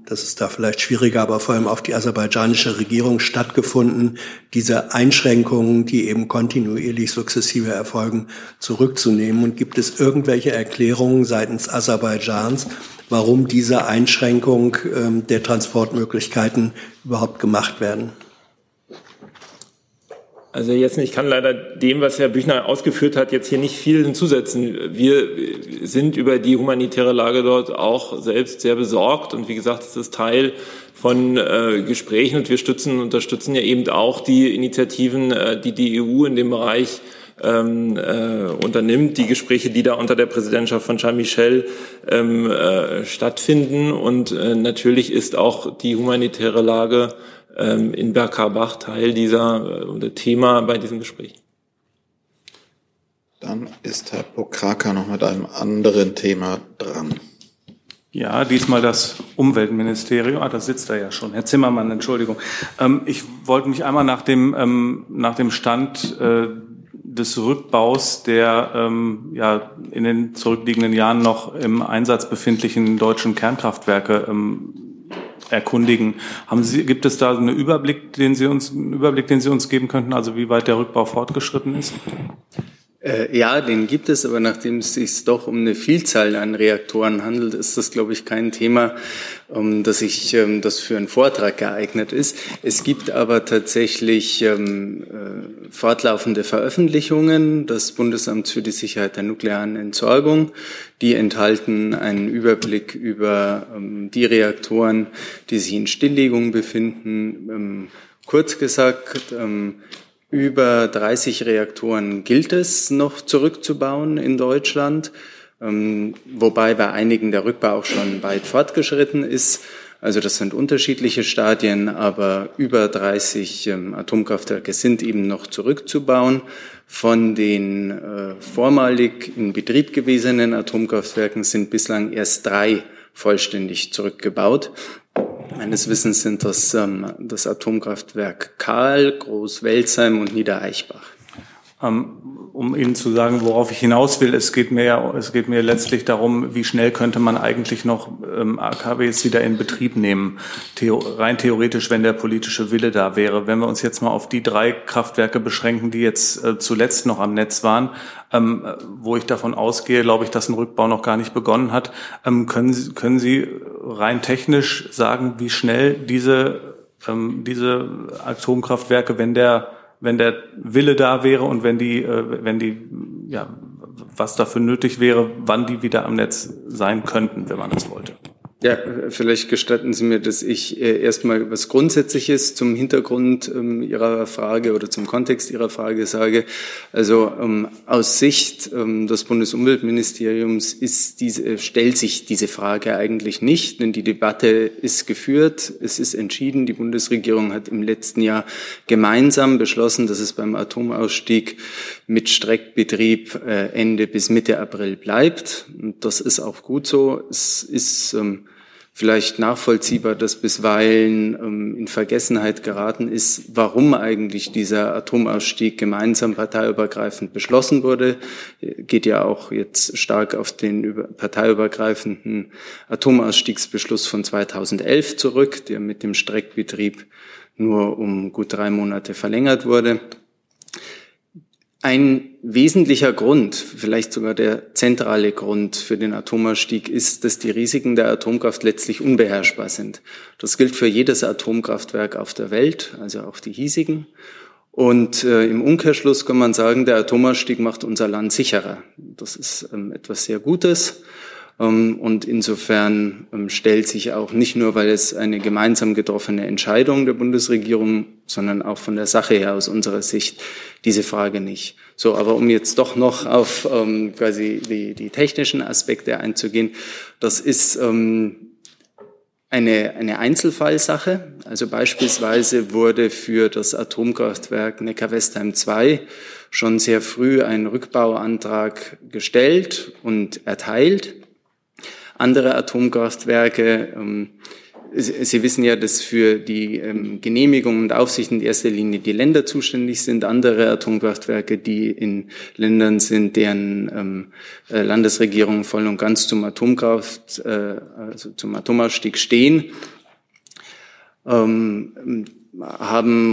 das ist da vielleicht schwieriger, aber vor allem auf die aserbaidschanische Regierung stattgefunden, diese Einschränkungen, die eben kontinuierlich sukzessive erfolgen, zurückzunehmen. Und gibt es irgendwelche Erklärungen seitens Aserbaidschans, warum diese Einschränkung ähm, der Transportmöglichkeiten überhaupt gemacht werden. Also jetzt, ich kann leider dem, was Herr Büchner ausgeführt hat, jetzt hier nicht viel hinzusetzen. Wir sind über die humanitäre Lage dort auch selbst sehr besorgt und wie gesagt, es ist Teil von äh, Gesprächen und wir stützen, unterstützen ja eben auch die Initiativen, äh, die die EU in dem Bereich ähm, äh, unternimmt, die Gespräche, die da unter der Präsidentschaft von Charles Michel ähm, äh, stattfinden. Und äh, natürlich ist auch die humanitäre Lage ähm, in Bergkarbach Teil dieser äh, Thema bei diesem Gespräch. Dann ist Herr Pokraka noch mit einem anderen Thema dran. Ja, diesmal das Umweltministerium. Ah, das sitzt da ja schon. Herr Zimmermann, Entschuldigung. Ähm, ich wollte mich einmal nach dem, ähm, nach dem Stand äh, des Rückbaus der ähm, ja, in den zurückliegenden Jahren noch im Einsatz befindlichen deutschen Kernkraftwerke ähm, erkundigen. Haben Sie, gibt es da einen Überblick, den Sie uns, einen Überblick, den Sie uns geben könnten, also wie weit der Rückbau fortgeschritten ist? Äh, ja, den gibt es, aber nachdem es sich doch um eine Vielzahl an Reaktoren handelt, ist das, glaube ich, kein Thema, um, dass ich ähm, das für einen Vortrag geeignet ist. Es gibt aber tatsächlich ähm, äh, fortlaufende Veröffentlichungen. Das Bundesamt für die Sicherheit der nuklearen Entsorgung, die enthalten einen Überblick über ähm, die Reaktoren, die sich in Stilllegung befinden. Ähm, kurz gesagt, ähm, über 30 Reaktoren gilt es noch zurückzubauen in Deutschland, ähm, wobei bei einigen der Rückbau auch schon weit fortgeschritten ist. Also das sind unterschiedliche Stadien, aber über 30 ähm, Atomkraftwerke sind eben noch zurückzubauen. Von den äh, vormalig in Betrieb gewesenen Atomkraftwerken sind bislang erst drei vollständig zurückgebaut. Meines Wissens sind das ähm, das Atomkraftwerk Kahl, Groß-Welzheim und Niedereichbach. Ähm, um Ihnen zu sagen, worauf ich hinaus will, es geht mir, ja, es geht mir letztlich darum, wie schnell könnte man eigentlich noch ähm, AKWs wieder in Betrieb nehmen, Theo, rein theoretisch, wenn der politische Wille da wäre. Wenn wir uns jetzt mal auf die drei Kraftwerke beschränken, die jetzt äh, zuletzt noch am Netz waren, ähm, wo ich davon ausgehe, glaube ich, dass ein Rückbau noch gar nicht begonnen hat, können, Sie, können Sie rein technisch sagen, wie schnell diese, diese Atomkraftwerke, wenn der wenn der Wille da wäre und wenn die, äh, wenn die, ja, was dafür nötig wäre, wann die wieder am Netz sein könnten, wenn man das wollte. Ja, vielleicht gestatten Sie mir, dass ich äh, erstmal was Grundsätzliches zum Hintergrund ähm, Ihrer Frage oder zum Kontext Ihrer Frage sage. Also ähm, aus Sicht ähm, des Bundesumweltministeriums ist diese, stellt sich diese Frage eigentlich nicht, denn die Debatte ist geführt, es ist entschieden. Die Bundesregierung hat im letzten Jahr gemeinsam beschlossen, dass es beim Atomausstieg mit Streckbetrieb äh, Ende bis Mitte April bleibt. Und das ist auch gut so. Es ist vielleicht nachvollziehbar, dass bisweilen ähm, in Vergessenheit geraten ist, warum eigentlich dieser Atomausstieg gemeinsam parteiübergreifend beschlossen wurde. Geht ja auch jetzt stark auf den parteiübergreifenden Atomausstiegsbeschluss von 2011 zurück, der mit dem Streckbetrieb nur um gut drei Monate verlängert wurde. Ein wesentlicher Grund, vielleicht sogar der zentrale Grund für den Atomausstieg ist, dass die Risiken der Atomkraft letztlich unbeherrschbar sind. Das gilt für jedes Atomkraftwerk auf der Welt, also auch die hiesigen. Und äh, im Umkehrschluss kann man sagen, der Atomausstieg macht unser Land sicherer. Das ist ähm, etwas sehr Gutes. Ähm, und insofern ähm, stellt sich auch nicht nur, weil es eine gemeinsam getroffene Entscheidung der Bundesregierung, sondern auch von der Sache her aus unserer Sicht diese Frage nicht. So, aber um jetzt doch noch auf ähm, quasi die, die technischen Aspekte einzugehen, das ist eine, eine Einzelfallsache. Also beispielsweise wurde für das Atomkraftwerk Neckar-Westheim 2 schon sehr früh ein Rückbauantrag gestellt und erteilt andere Atomkraftwerke. Ähm, Sie wissen ja, dass für die ähm, Genehmigung und Aufsicht in erster Linie die Länder zuständig sind. Andere Atomkraftwerke, die in Ländern sind, deren ähm, äh, Landesregierungen voll und ganz zum Atomkraft, äh, also zum Atomausstieg stehen, haben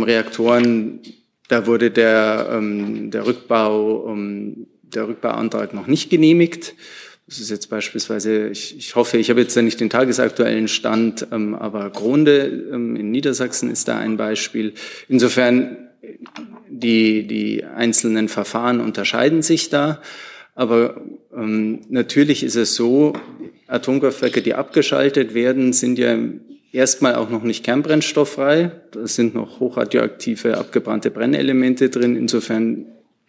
Reaktoren, da wurde der, der Rückbau, der Rückbauantrag noch nicht genehmigt. Das ist jetzt beispielsweise, ich, ich hoffe, ich habe jetzt ja nicht den tagesaktuellen Stand, ähm, aber Gronde ähm, in Niedersachsen ist da ein Beispiel. Insofern, die, die einzelnen Verfahren unterscheiden sich da. Aber ähm, natürlich ist es so, Atomkraftwerke, die abgeschaltet werden, sind ja erstmal auch noch nicht kernbrennstofffrei. Da sind noch hochradioaktive abgebrannte Brennelemente drin. Insofern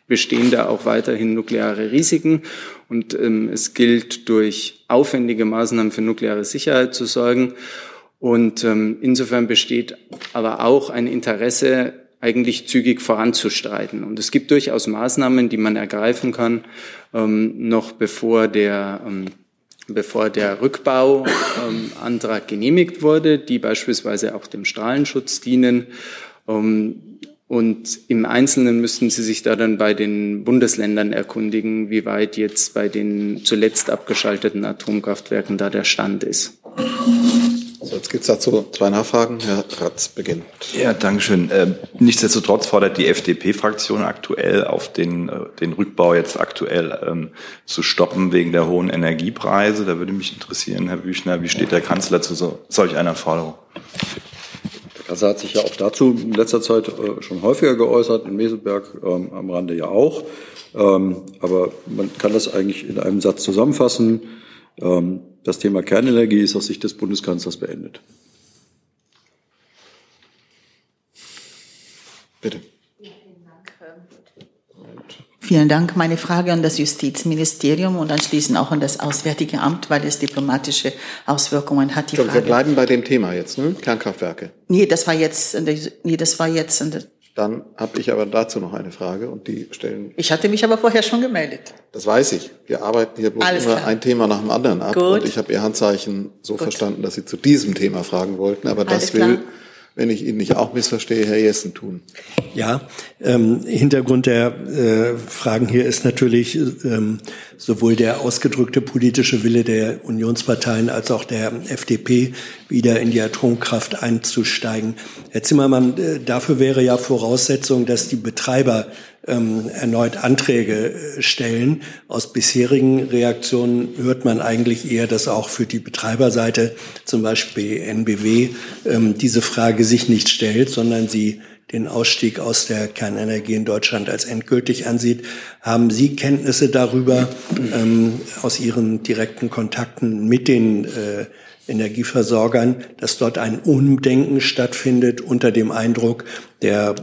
bestehen da auch weiterhin nukleare Risiken. Und ähm, es gilt, durch aufwendige Maßnahmen für nukleare Sicherheit zu sorgen. Und ähm, insofern besteht aber auch ein Interesse, eigentlich zügig voranzustreiten. Und es gibt durchaus Maßnahmen, die man ergreifen kann, ähm, noch bevor der, ähm, bevor der Rückbauantrag ähm, genehmigt wurde, die beispielsweise auch dem Strahlenschutz dienen. Ähm, und im Einzelnen müssten Sie sich da dann bei den Bundesländern erkundigen, wie weit jetzt bei den zuletzt abgeschalteten Atomkraftwerken da der Stand ist. So, jetzt gibt es dazu zwei Nachfragen. Herr Ratz beginnt. Ja, Dankeschön. Äh, nichtsdestotrotz fordert die FDP-Fraktion aktuell auf den, äh, den Rückbau jetzt aktuell ähm, zu stoppen wegen der hohen Energiepreise. Da würde mich interessieren, Herr Büchner, wie steht der Kanzler zu so, solch einer Forderung? Kasse hat sich ja auch dazu in letzter Zeit äh, schon häufiger geäußert, in Meseberg ähm, am Rande ja auch. Ähm, aber man kann das eigentlich in einem Satz zusammenfassen. Ähm, das Thema Kernenergie ist aus Sicht des Bundeskanzlers beendet. Bitte. Vielen Dank. Meine Frage an das Justizministerium und anschließend auch an das Auswärtige Amt, weil es diplomatische Auswirkungen hat. Die Frage. Wir bleiben bei dem Thema jetzt, ne? Kernkraftwerke. Nee, das war jetzt, nee, das war jetzt. Dann habe ich aber dazu noch eine Frage und die stellen. Ich hatte mich aber vorher schon gemeldet. Das weiß ich. Wir arbeiten hier bloß Alles immer klar. ein Thema nach dem anderen ab. Gut. Und ich habe Ihr Handzeichen so Gut. verstanden, dass Sie zu diesem Thema fragen wollten. Aber Alles das will klar wenn ich ihn nicht auch missverstehe, Herr Jessen tun. Ja, ähm, Hintergrund der äh, Fragen hier ist natürlich ähm, sowohl der ausgedrückte politische Wille der Unionsparteien als auch der FDP, wieder in die Atomkraft einzusteigen. Herr Zimmermann, äh, dafür wäre ja Voraussetzung, dass die Betreiber ähm, erneut Anträge äh, stellen. Aus bisherigen Reaktionen hört man eigentlich eher, dass auch für die Betreiberseite, zum Beispiel NBW, ähm, diese Frage sich nicht stellt, sondern sie den Ausstieg aus der Kernenergie in Deutschland als endgültig ansieht. Haben Sie Kenntnisse darüber ähm, aus Ihren direkten Kontakten mit den äh, Energieversorgern, dass dort ein Umdenken stattfindet unter dem Eindruck der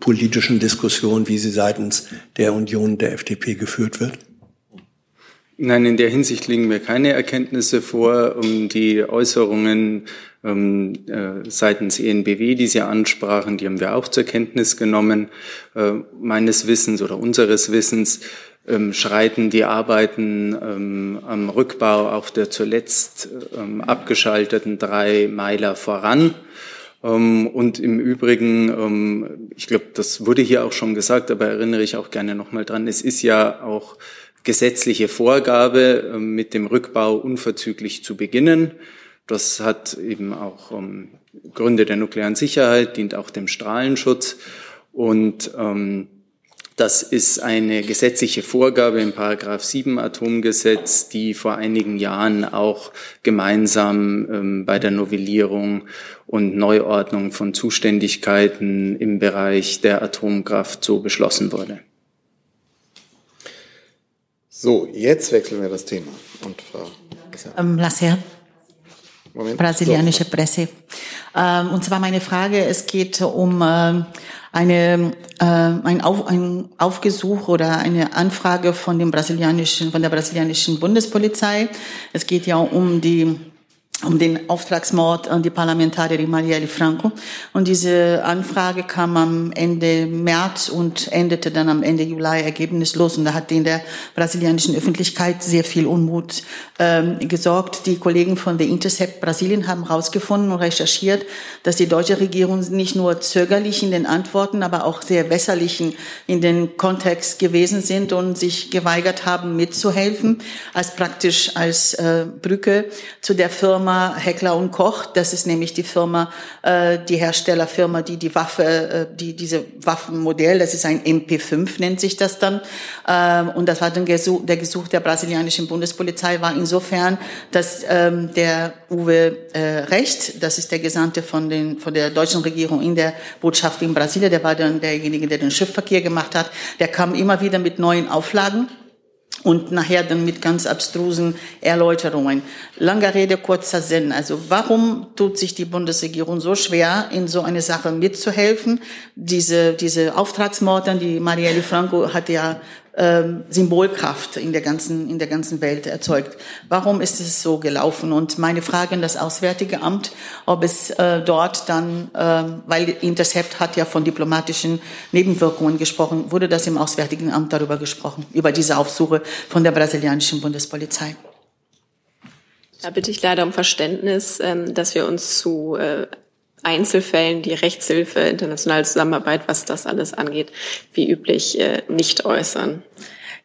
politischen Diskussion, wie sie seitens der Union der FDP geführt wird? Nein, in der Hinsicht liegen mir keine Erkenntnisse vor. Um die Äußerungen ähm, äh, seitens ENBW, die Sie ansprachen, die haben wir auch zur Kenntnis genommen. Äh, meines Wissens oder unseres Wissens ähm, schreiten die Arbeiten ähm, am Rückbau auch der zuletzt ähm, abgeschalteten drei Meiler voran. Ähm, und im Übrigen, ähm, ich glaube, das wurde hier auch schon gesagt, aber erinnere ich auch gerne nochmal dran, es ist ja auch gesetzliche Vorgabe, ähm, mit dem Rückbau unverzüglich zu beginnen. Das hat eben auch Gründe der nuklearen Sicherheit, dient auch dem Strahlenschutz. Und ähm, das ist eine gesetzliche Vorgabe im Paragraph 7 Atomgesetz, die vor einigen Jahren auch gemeinsam ähm, bei der Novellierung und Neuordnung von Zuständigkeiten im Bereich der Atomkraft so beschlossen wurde. So, jetzt wechseln wir das Thema. Und Frau ähm, Lasser. Moment. Brasilianische Presse. Ähm, und zwar meine Frage, es geht um äh, eine, äh, ein, Auf, ein Aufgesuch oder eine Anfrage von dem brasilianischen, von der brasilianischen Bundespolizei. Es geht ja um die um den Auftragsmord an die Parlamentarierin Marielle Franco. Und diese Anfrage kam am Ende März und endete dann am Ende Juli ergebnislos. Und da hat in der brasilianischen Öffentlichkeit sehr viel Unmut ähm, gesorgt. Die Kollegen von The Intercept Brasilien haben herausgefunden und recherchiert, dass die deutsche Regierung nicht nur zögerlich in den Antworten, aber auch sehr wässerlich in den Kontext gewesen sind und sich geweigert haben, mitzuhelfen, als praktisch als äh, Brücke zu der Firma Firma Heckler und Koch. Das ist nämlich die Firma, äh, die Herstellerfirma, die die Waffe, äh, die diese Waffenmodell, das ist ein MP5 nennt sich das dann. Ähm, und das war dann der Gesuch der brasilianischen Bundespolizei war insofern, dass ähm, der Uwe äh, Recht, das ist der Gesandte von den von der deutschen Regierung in der Botschaft in Brasilien, der war dann derjenige, der den Schiffverkehr gemacht hat. Der kam immer wieder mit neuen Auflagen und nachher dann mit ganz abstrusen Erläuterungen. Langer Rede, kurzer Sinn. Also warum tut sich die Bundesregierung so schwer, in so eine Sache mitzuhelfen? Diese, diese Auftragsmorde, die Marielle Franco hat ja ähm, Symbolkraft in der ganzen in der ganzen Welt erzeugt. Warum ist es so gelaufen? Und meine Frage an das Auswärtige Amt, ob es äh, dort dann, äh, weil Intercept hat ja von diplomatischen Nebenwirkungen gesprochen, wurde das im Auswärtigen Amt darüber gesprochen über diese Aufsuche von der brasilianischen Bundespolizei? Da bitte ich leider um Verständnis, ähm, dass wir uns zu äh, Einzelfällen die Rechtshilfe, internationale Zusammenarbeit, was das alles angeht, wie üblich äh, nicht äußern.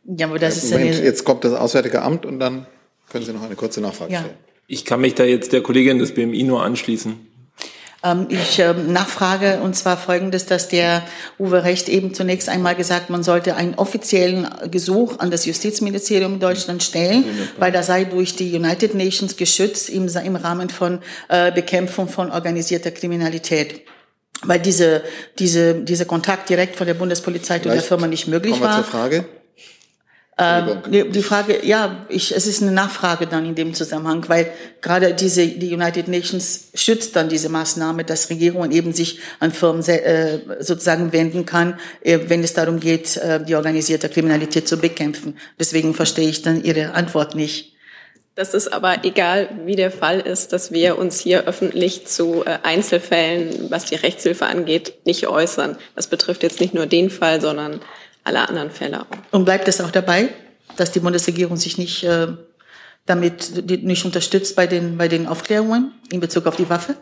Ja, aber das ist Moment, jetzt kommt das Auswärtige Amt und dann können Sie noch eine kurze Nachfrage ja. stellen. Ich kann mich da jetzt der Kollegin des BMI nur anschließen. Ähm, ich ähm, nachfrage und zwar folgendes, dass der Uwe Recht eben zunächst einmal gesagt, man sollte einen offiziellen Gesuch an das Justizministerium in Deutschland stellen, weil da sei durch die United Nations geschützt im, im Rahmen von äh, Bekämpfung von organisierter Kriminalität weil diese, diese, diese Kontakt direkt von der Bundespolizei zu der Firma nicht möglich kommen wir war. Zur Frage. Ähm, die Frage, ja, ich, es ist eine Nachfrage dann in dem Zusammenhang, weil gerade diese, die United Nations schützt dann diese Maßnahme, dass Regierungen eben sich an Firmen äh, sozusagen wenden kann, äh, wenn es darum geht, äh, die organisierte Kriminalität zu bekämpfen. Deswegen verstehe ich dann Ihre Antwort nicht. Das ist aber egal, wie der Fall ist, dass wir uns hier öffentlich zu äh, Einzelfällen, was die Rechtshilfe angeht, nicht äußern. Das betrifft jetzt nicht nur den Fall, sondern alle anderen Fälle auch. Und bleibt es auch dabei, dass die Bundesregierung sich nicht äh, damit nicht unterstützt bei den, bei den Aufklärungen in Bezug auf die Waffe?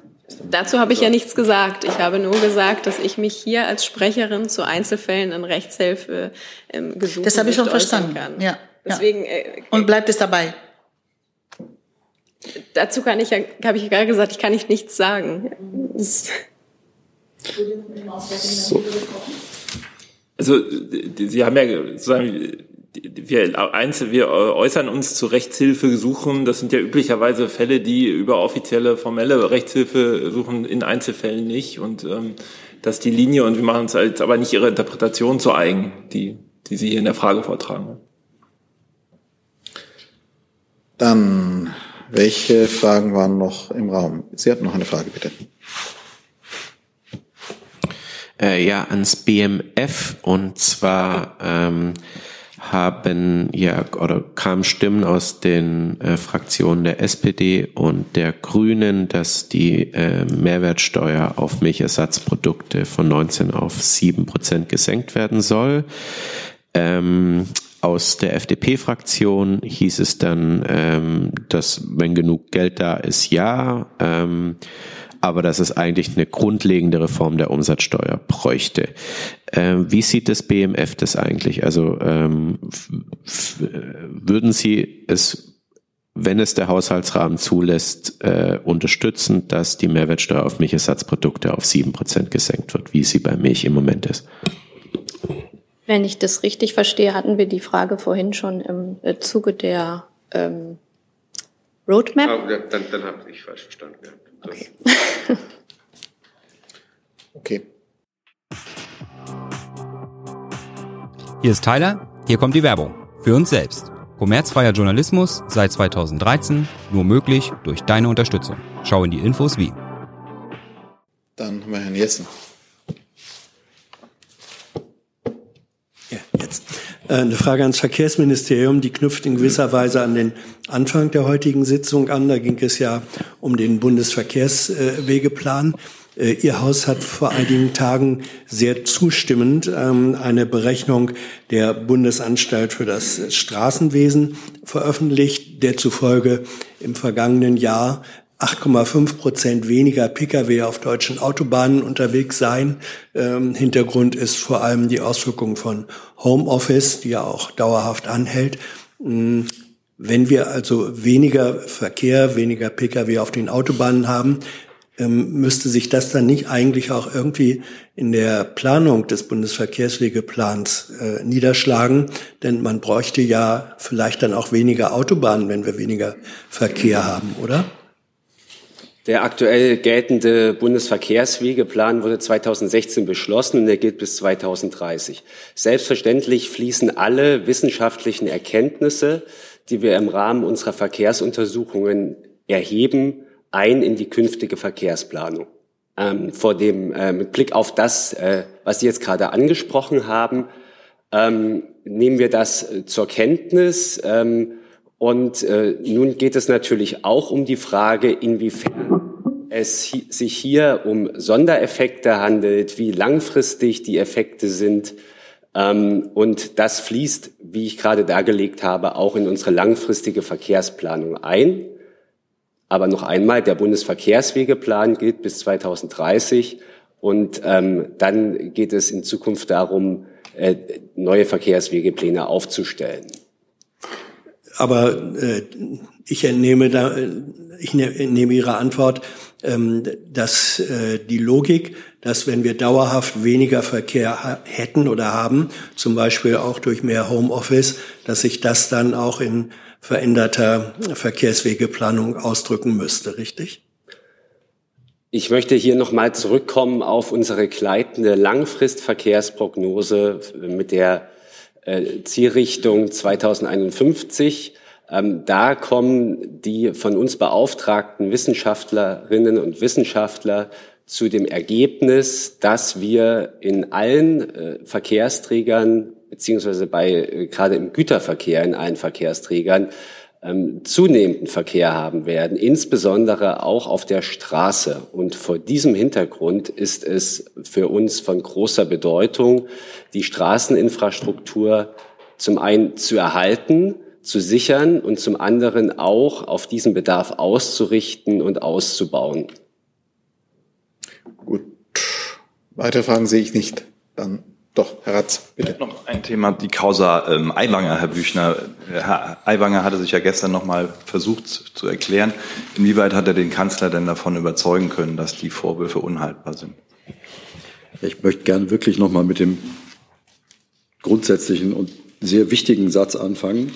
Dazu habe ich ja nichts gesagt. Ich habe nur gesagt, dass ich mich hier als Sprecherin zu Einzelfällen in Rechtshilfe ähm, gesucht Das habe ich schon verstanden. Kann. Ja. Deswegen, äh, Und bleibt es dabei? Dazu kann ich ja, habe ich gerade gesagt, ich kann nicht nichts sagen. Das so. Also Sie haben ja sozusagen wir, wir äußern uns zu Rechtshilfesuchen. Das sind ja üblicherweise Fälle, die über offizielle, formelle Rechtshilfe suchen, in Einzelfällen nicht. Und ähm, das ist die Linie und wir machen uns jetzt aber nicht Ihre Interpretation zu eigen, die, die Sie hier in der Frage vortragen. Dann, welche Fragen waren noch im Raum? Sie hatten noch eine Frage, bitte äh, ja ans BMF und zwar ähm, haben ja oder kamen Stimmen aus den äh, Fraktionen der SPD und der Grünen, dass die äh, Mehrwertsteuer auf Milchersatzprodukte von 19 auf 7 Prozent gesenkt werden soll. Ähm, aus der FDP-Fraktion hieß es dann, ähm, dass wenn genug Geld da ist, ja, ähm, aber dass es eigentlich eine grundlegende Reform der Umsatzsteuer bräuchte. Ähm, wie sieht das BMF das eigentlich? Also ähm, würden Sie es wenn es der Haushaltsrahmen zulässt, äh, unterstützen, dass die Mehrwertsteuer auf Milchersatzprodukte auf sieben Prozent gesenkt wird, wie sie bei Milch im Moment ist. Wenn ich das richtig verstehe, hatten wir die Frage vorhin schon im äh, Zuge der ähm, Roadmap. Oh, dann, dann habe ich falsch verstanden. Ja. Okay. okay. Hier ist Tyler, hier kommt die Werbung. Für uns selbst. Kommerzfreier Journalismus seit 2013, nur möglich durch deine Unterstützung. Schau in die Infos wie. Dann haben wir Herrn Jessen. Ja, jetzt. Äh, eine Frage ans Verkehrsministerium, die knüpft in gewisser Weise an den Anfang der heutigen Sitzung an. Da ging es ja um den Bundesverkehrswegeplan. Äh, Ihr Haus hat vor einigen Tagen sehr zustimmend ähm, eine Berechnung der Bundesanstalt für das Straßenwesen veröffentlicht, der zufolge im vergangenen Jahr 8,5 Prozent weniger Pkw auf deutschen Autobahnen unterwegs seien. Ähm, Hintergrund ist vor allem die Auswirkung von Homeoffice, die ja auch dauerhaft anhält. Mm, wenn wir also weniger Verkehr, weniger Pkw auf den Autobahnen haben, ähm, müsste sich das dann nicht eigentlich auch irgendwie in der Planung des Bundesverkehrswegeplans äh, niederschlagen? Denn man bräuchte ja vielleicht dann auch weniger Autobahnen, wenn wir weniger Verkehr haben, oder? Der aktuell geltende Bundesverkehrswegeplan wurde 2016 beschlossen und er gilt bis 2030. Selbstverständlich fließen alle wissenschaftlichen Erkenntnisse, die wir im Rahmen unserer Verkehrsuntersuchungen erheben, ein in die künftige Verkehrsplanung. Ähm, vor dem, äh, mit Blick auf das, äh, was Sie jetzt gerade angesprochen haben, ähm, nehmen wir das äh, zur Kenntnis. Ähm, und äh, nun geht es natürlich auch um die Frage, inwiefern es hi sich hier um Sondereffekte handelt, wie langfristig die Effekte sind. Ähm, und das fließt, wie ich gerade dargelegt habe, auch in unsere langfristige Verkehrsplanung ein. Aber noch einmal, der Bundesverkehrswegeplan gilt bis 2030 und ähm, dann geht es in Zukunft darum, äh, neue Verkehrswegepläne aufzustellen. Aber äh, ich entnehme da, ich ne-, entnehme Ihre Antwort, ähm, dass äh, die Logik, dass wenn wir dauerhaft weniger Verkehr hätten oder haben, zum Beispiel auch durch mehr Homeoffice, dass sich das dann auch in veränderter Verkehrswegeplanung ausdrücken müsste, richtig? Ich möchte hier nochmal zurückkommen auf unsere gleitende Langfristverkehrsprognose mit der Zielrichtung 2051. Ähm, da kommen die von uns beauftragten Wissenschaftlerinnen und Wissenschaftler zu dem Ergebnis, dass wir in allen äh, Verkehrsträgern beziehungsweise bei äh, gerade im Güterverkehr in allen Verkehrsträgern ähm, zunehmenden Verkehr haben werden, insbesondere auch auf der Straße. Und vor diesem Hintergrund ist es für uns von großer Bedeutung, die Straßeninfrastruktur zum einen zu erhalten, zu sichern und zum anderen auch auf diesen Bedarf auszurichten und auszubauen. Gut. Weitere Fragen sehe ich nicht. Dann doch, Herr Ratz, bitte. Noch ein Thema, die Causa ähm, Aiwanger, Herr Büchner. Herr Aiwanger hatte sich ja gestern noch mal versucht zu erklären. Inwieweit hat er den Kanzler denn davon überzeugen können, dass die Vorwürfe unhaltbar sind? Ich möchte gerne wirklich noch mal mit dem grundsätzlichen und sehr wichtigen Satz anfangen.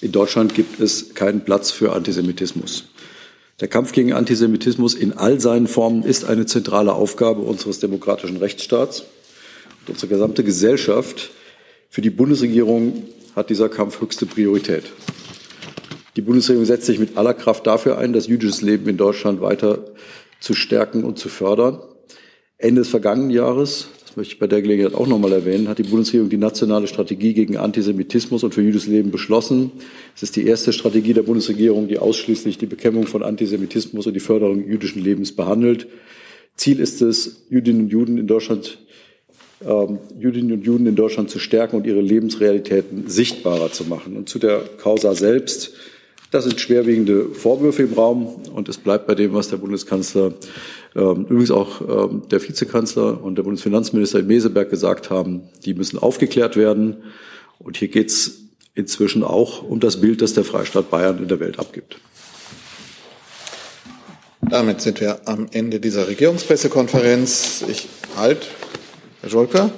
In Deutschland gibt es keinen Platz für Antisemitismus. Der Kampf gegen Antisemitismus in all seinen Formen ist eine zentrale Aufgabe unseres demokratischen Rechtsstaats unsere gesamte Gesellschaft. Für die Bundesregierung hat dieser Kampf höchste Priorität. Die Bundesregierung setzt sich mit aller Kraft dafür ein, das jüdische Leben in Deutschland weiter zu stärken und zu fördern. Ende des vergangenen Jahres, das möchte ich bei der Gelegenheit auch noch mal erwähnen, hat die Bundesregierung die nationale Strategie gegen Antisemitismus und für jüdisches Leben beschlossen. Es ist die erste Strategie der Bundesregierung, die ausschließlich die Bekämpfung von Antisemitismus und die Förderung jüdischen Lebens behandelt. Ziel ist es, Jüdinnen und Juden in Deutschland Jüdinnen und Juden in Deutschland zu stärken und ihre Lebensrealitäten sichtbarer zu machen. Und zu der Causa selbst, das sind schwerwiegende Vorwürfe im Raum und es bleibt bei dem, was der Bundeskanzler, ähm, übrigens auch ähm, der Vizekanzler und der Bundesfinanzminister in Meseberg gesagt haben, die müssen aufgeklärt werden. Und hier geht es inzwischen auch um das Bild, das der Freistaat Bayern in der Welt abgibt. Damit sind wir am Ende dieser Regierungspressekonferenz. Ich halt, Herr Scholker.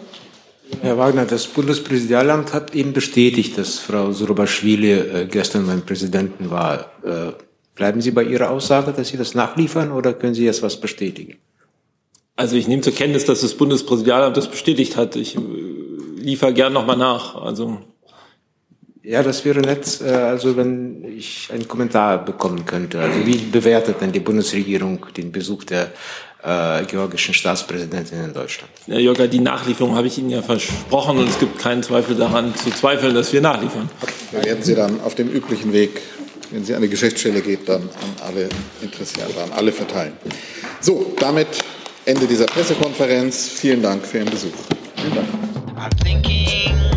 Herr Wagner, das Bundespräsidialamt hat eben bestätigt, dass Frau Surbaschwili äh, gestern beim Präsidenten war. Äh, bleiben Sie bei Ihrer Aussage, dass Sie das nachliefern oder können Sie jetzt was bestätigen? Also ich nehme zur Kenntnis, dass das Bundespräsidialamt das bestätigt hat. Ich äh, liefere gern nochmal nach. Also ja, das wäre nett, also wenn ich einen Kommentar bekommen könnte. Also wie bewertet denn die Bundesregierung den Besuch der äh, georgischen Staatspräsidentin in Deutschland? Herr Jörger, die Nachlieferung habe ich Ihnen ja versprochen und es gibt keinen Zweifel daran zu zweifeln, dass wir nachliefern. Da werden Sie dann auf dem üblichen Weg, wenn Sie an die Geschäftsstelle geht, dann an alle Interessierten, an alle verteilen. So, damit Ende dieser Pressekonferenz. Vielen Dank für Ihren Besuch. Vielen Dank.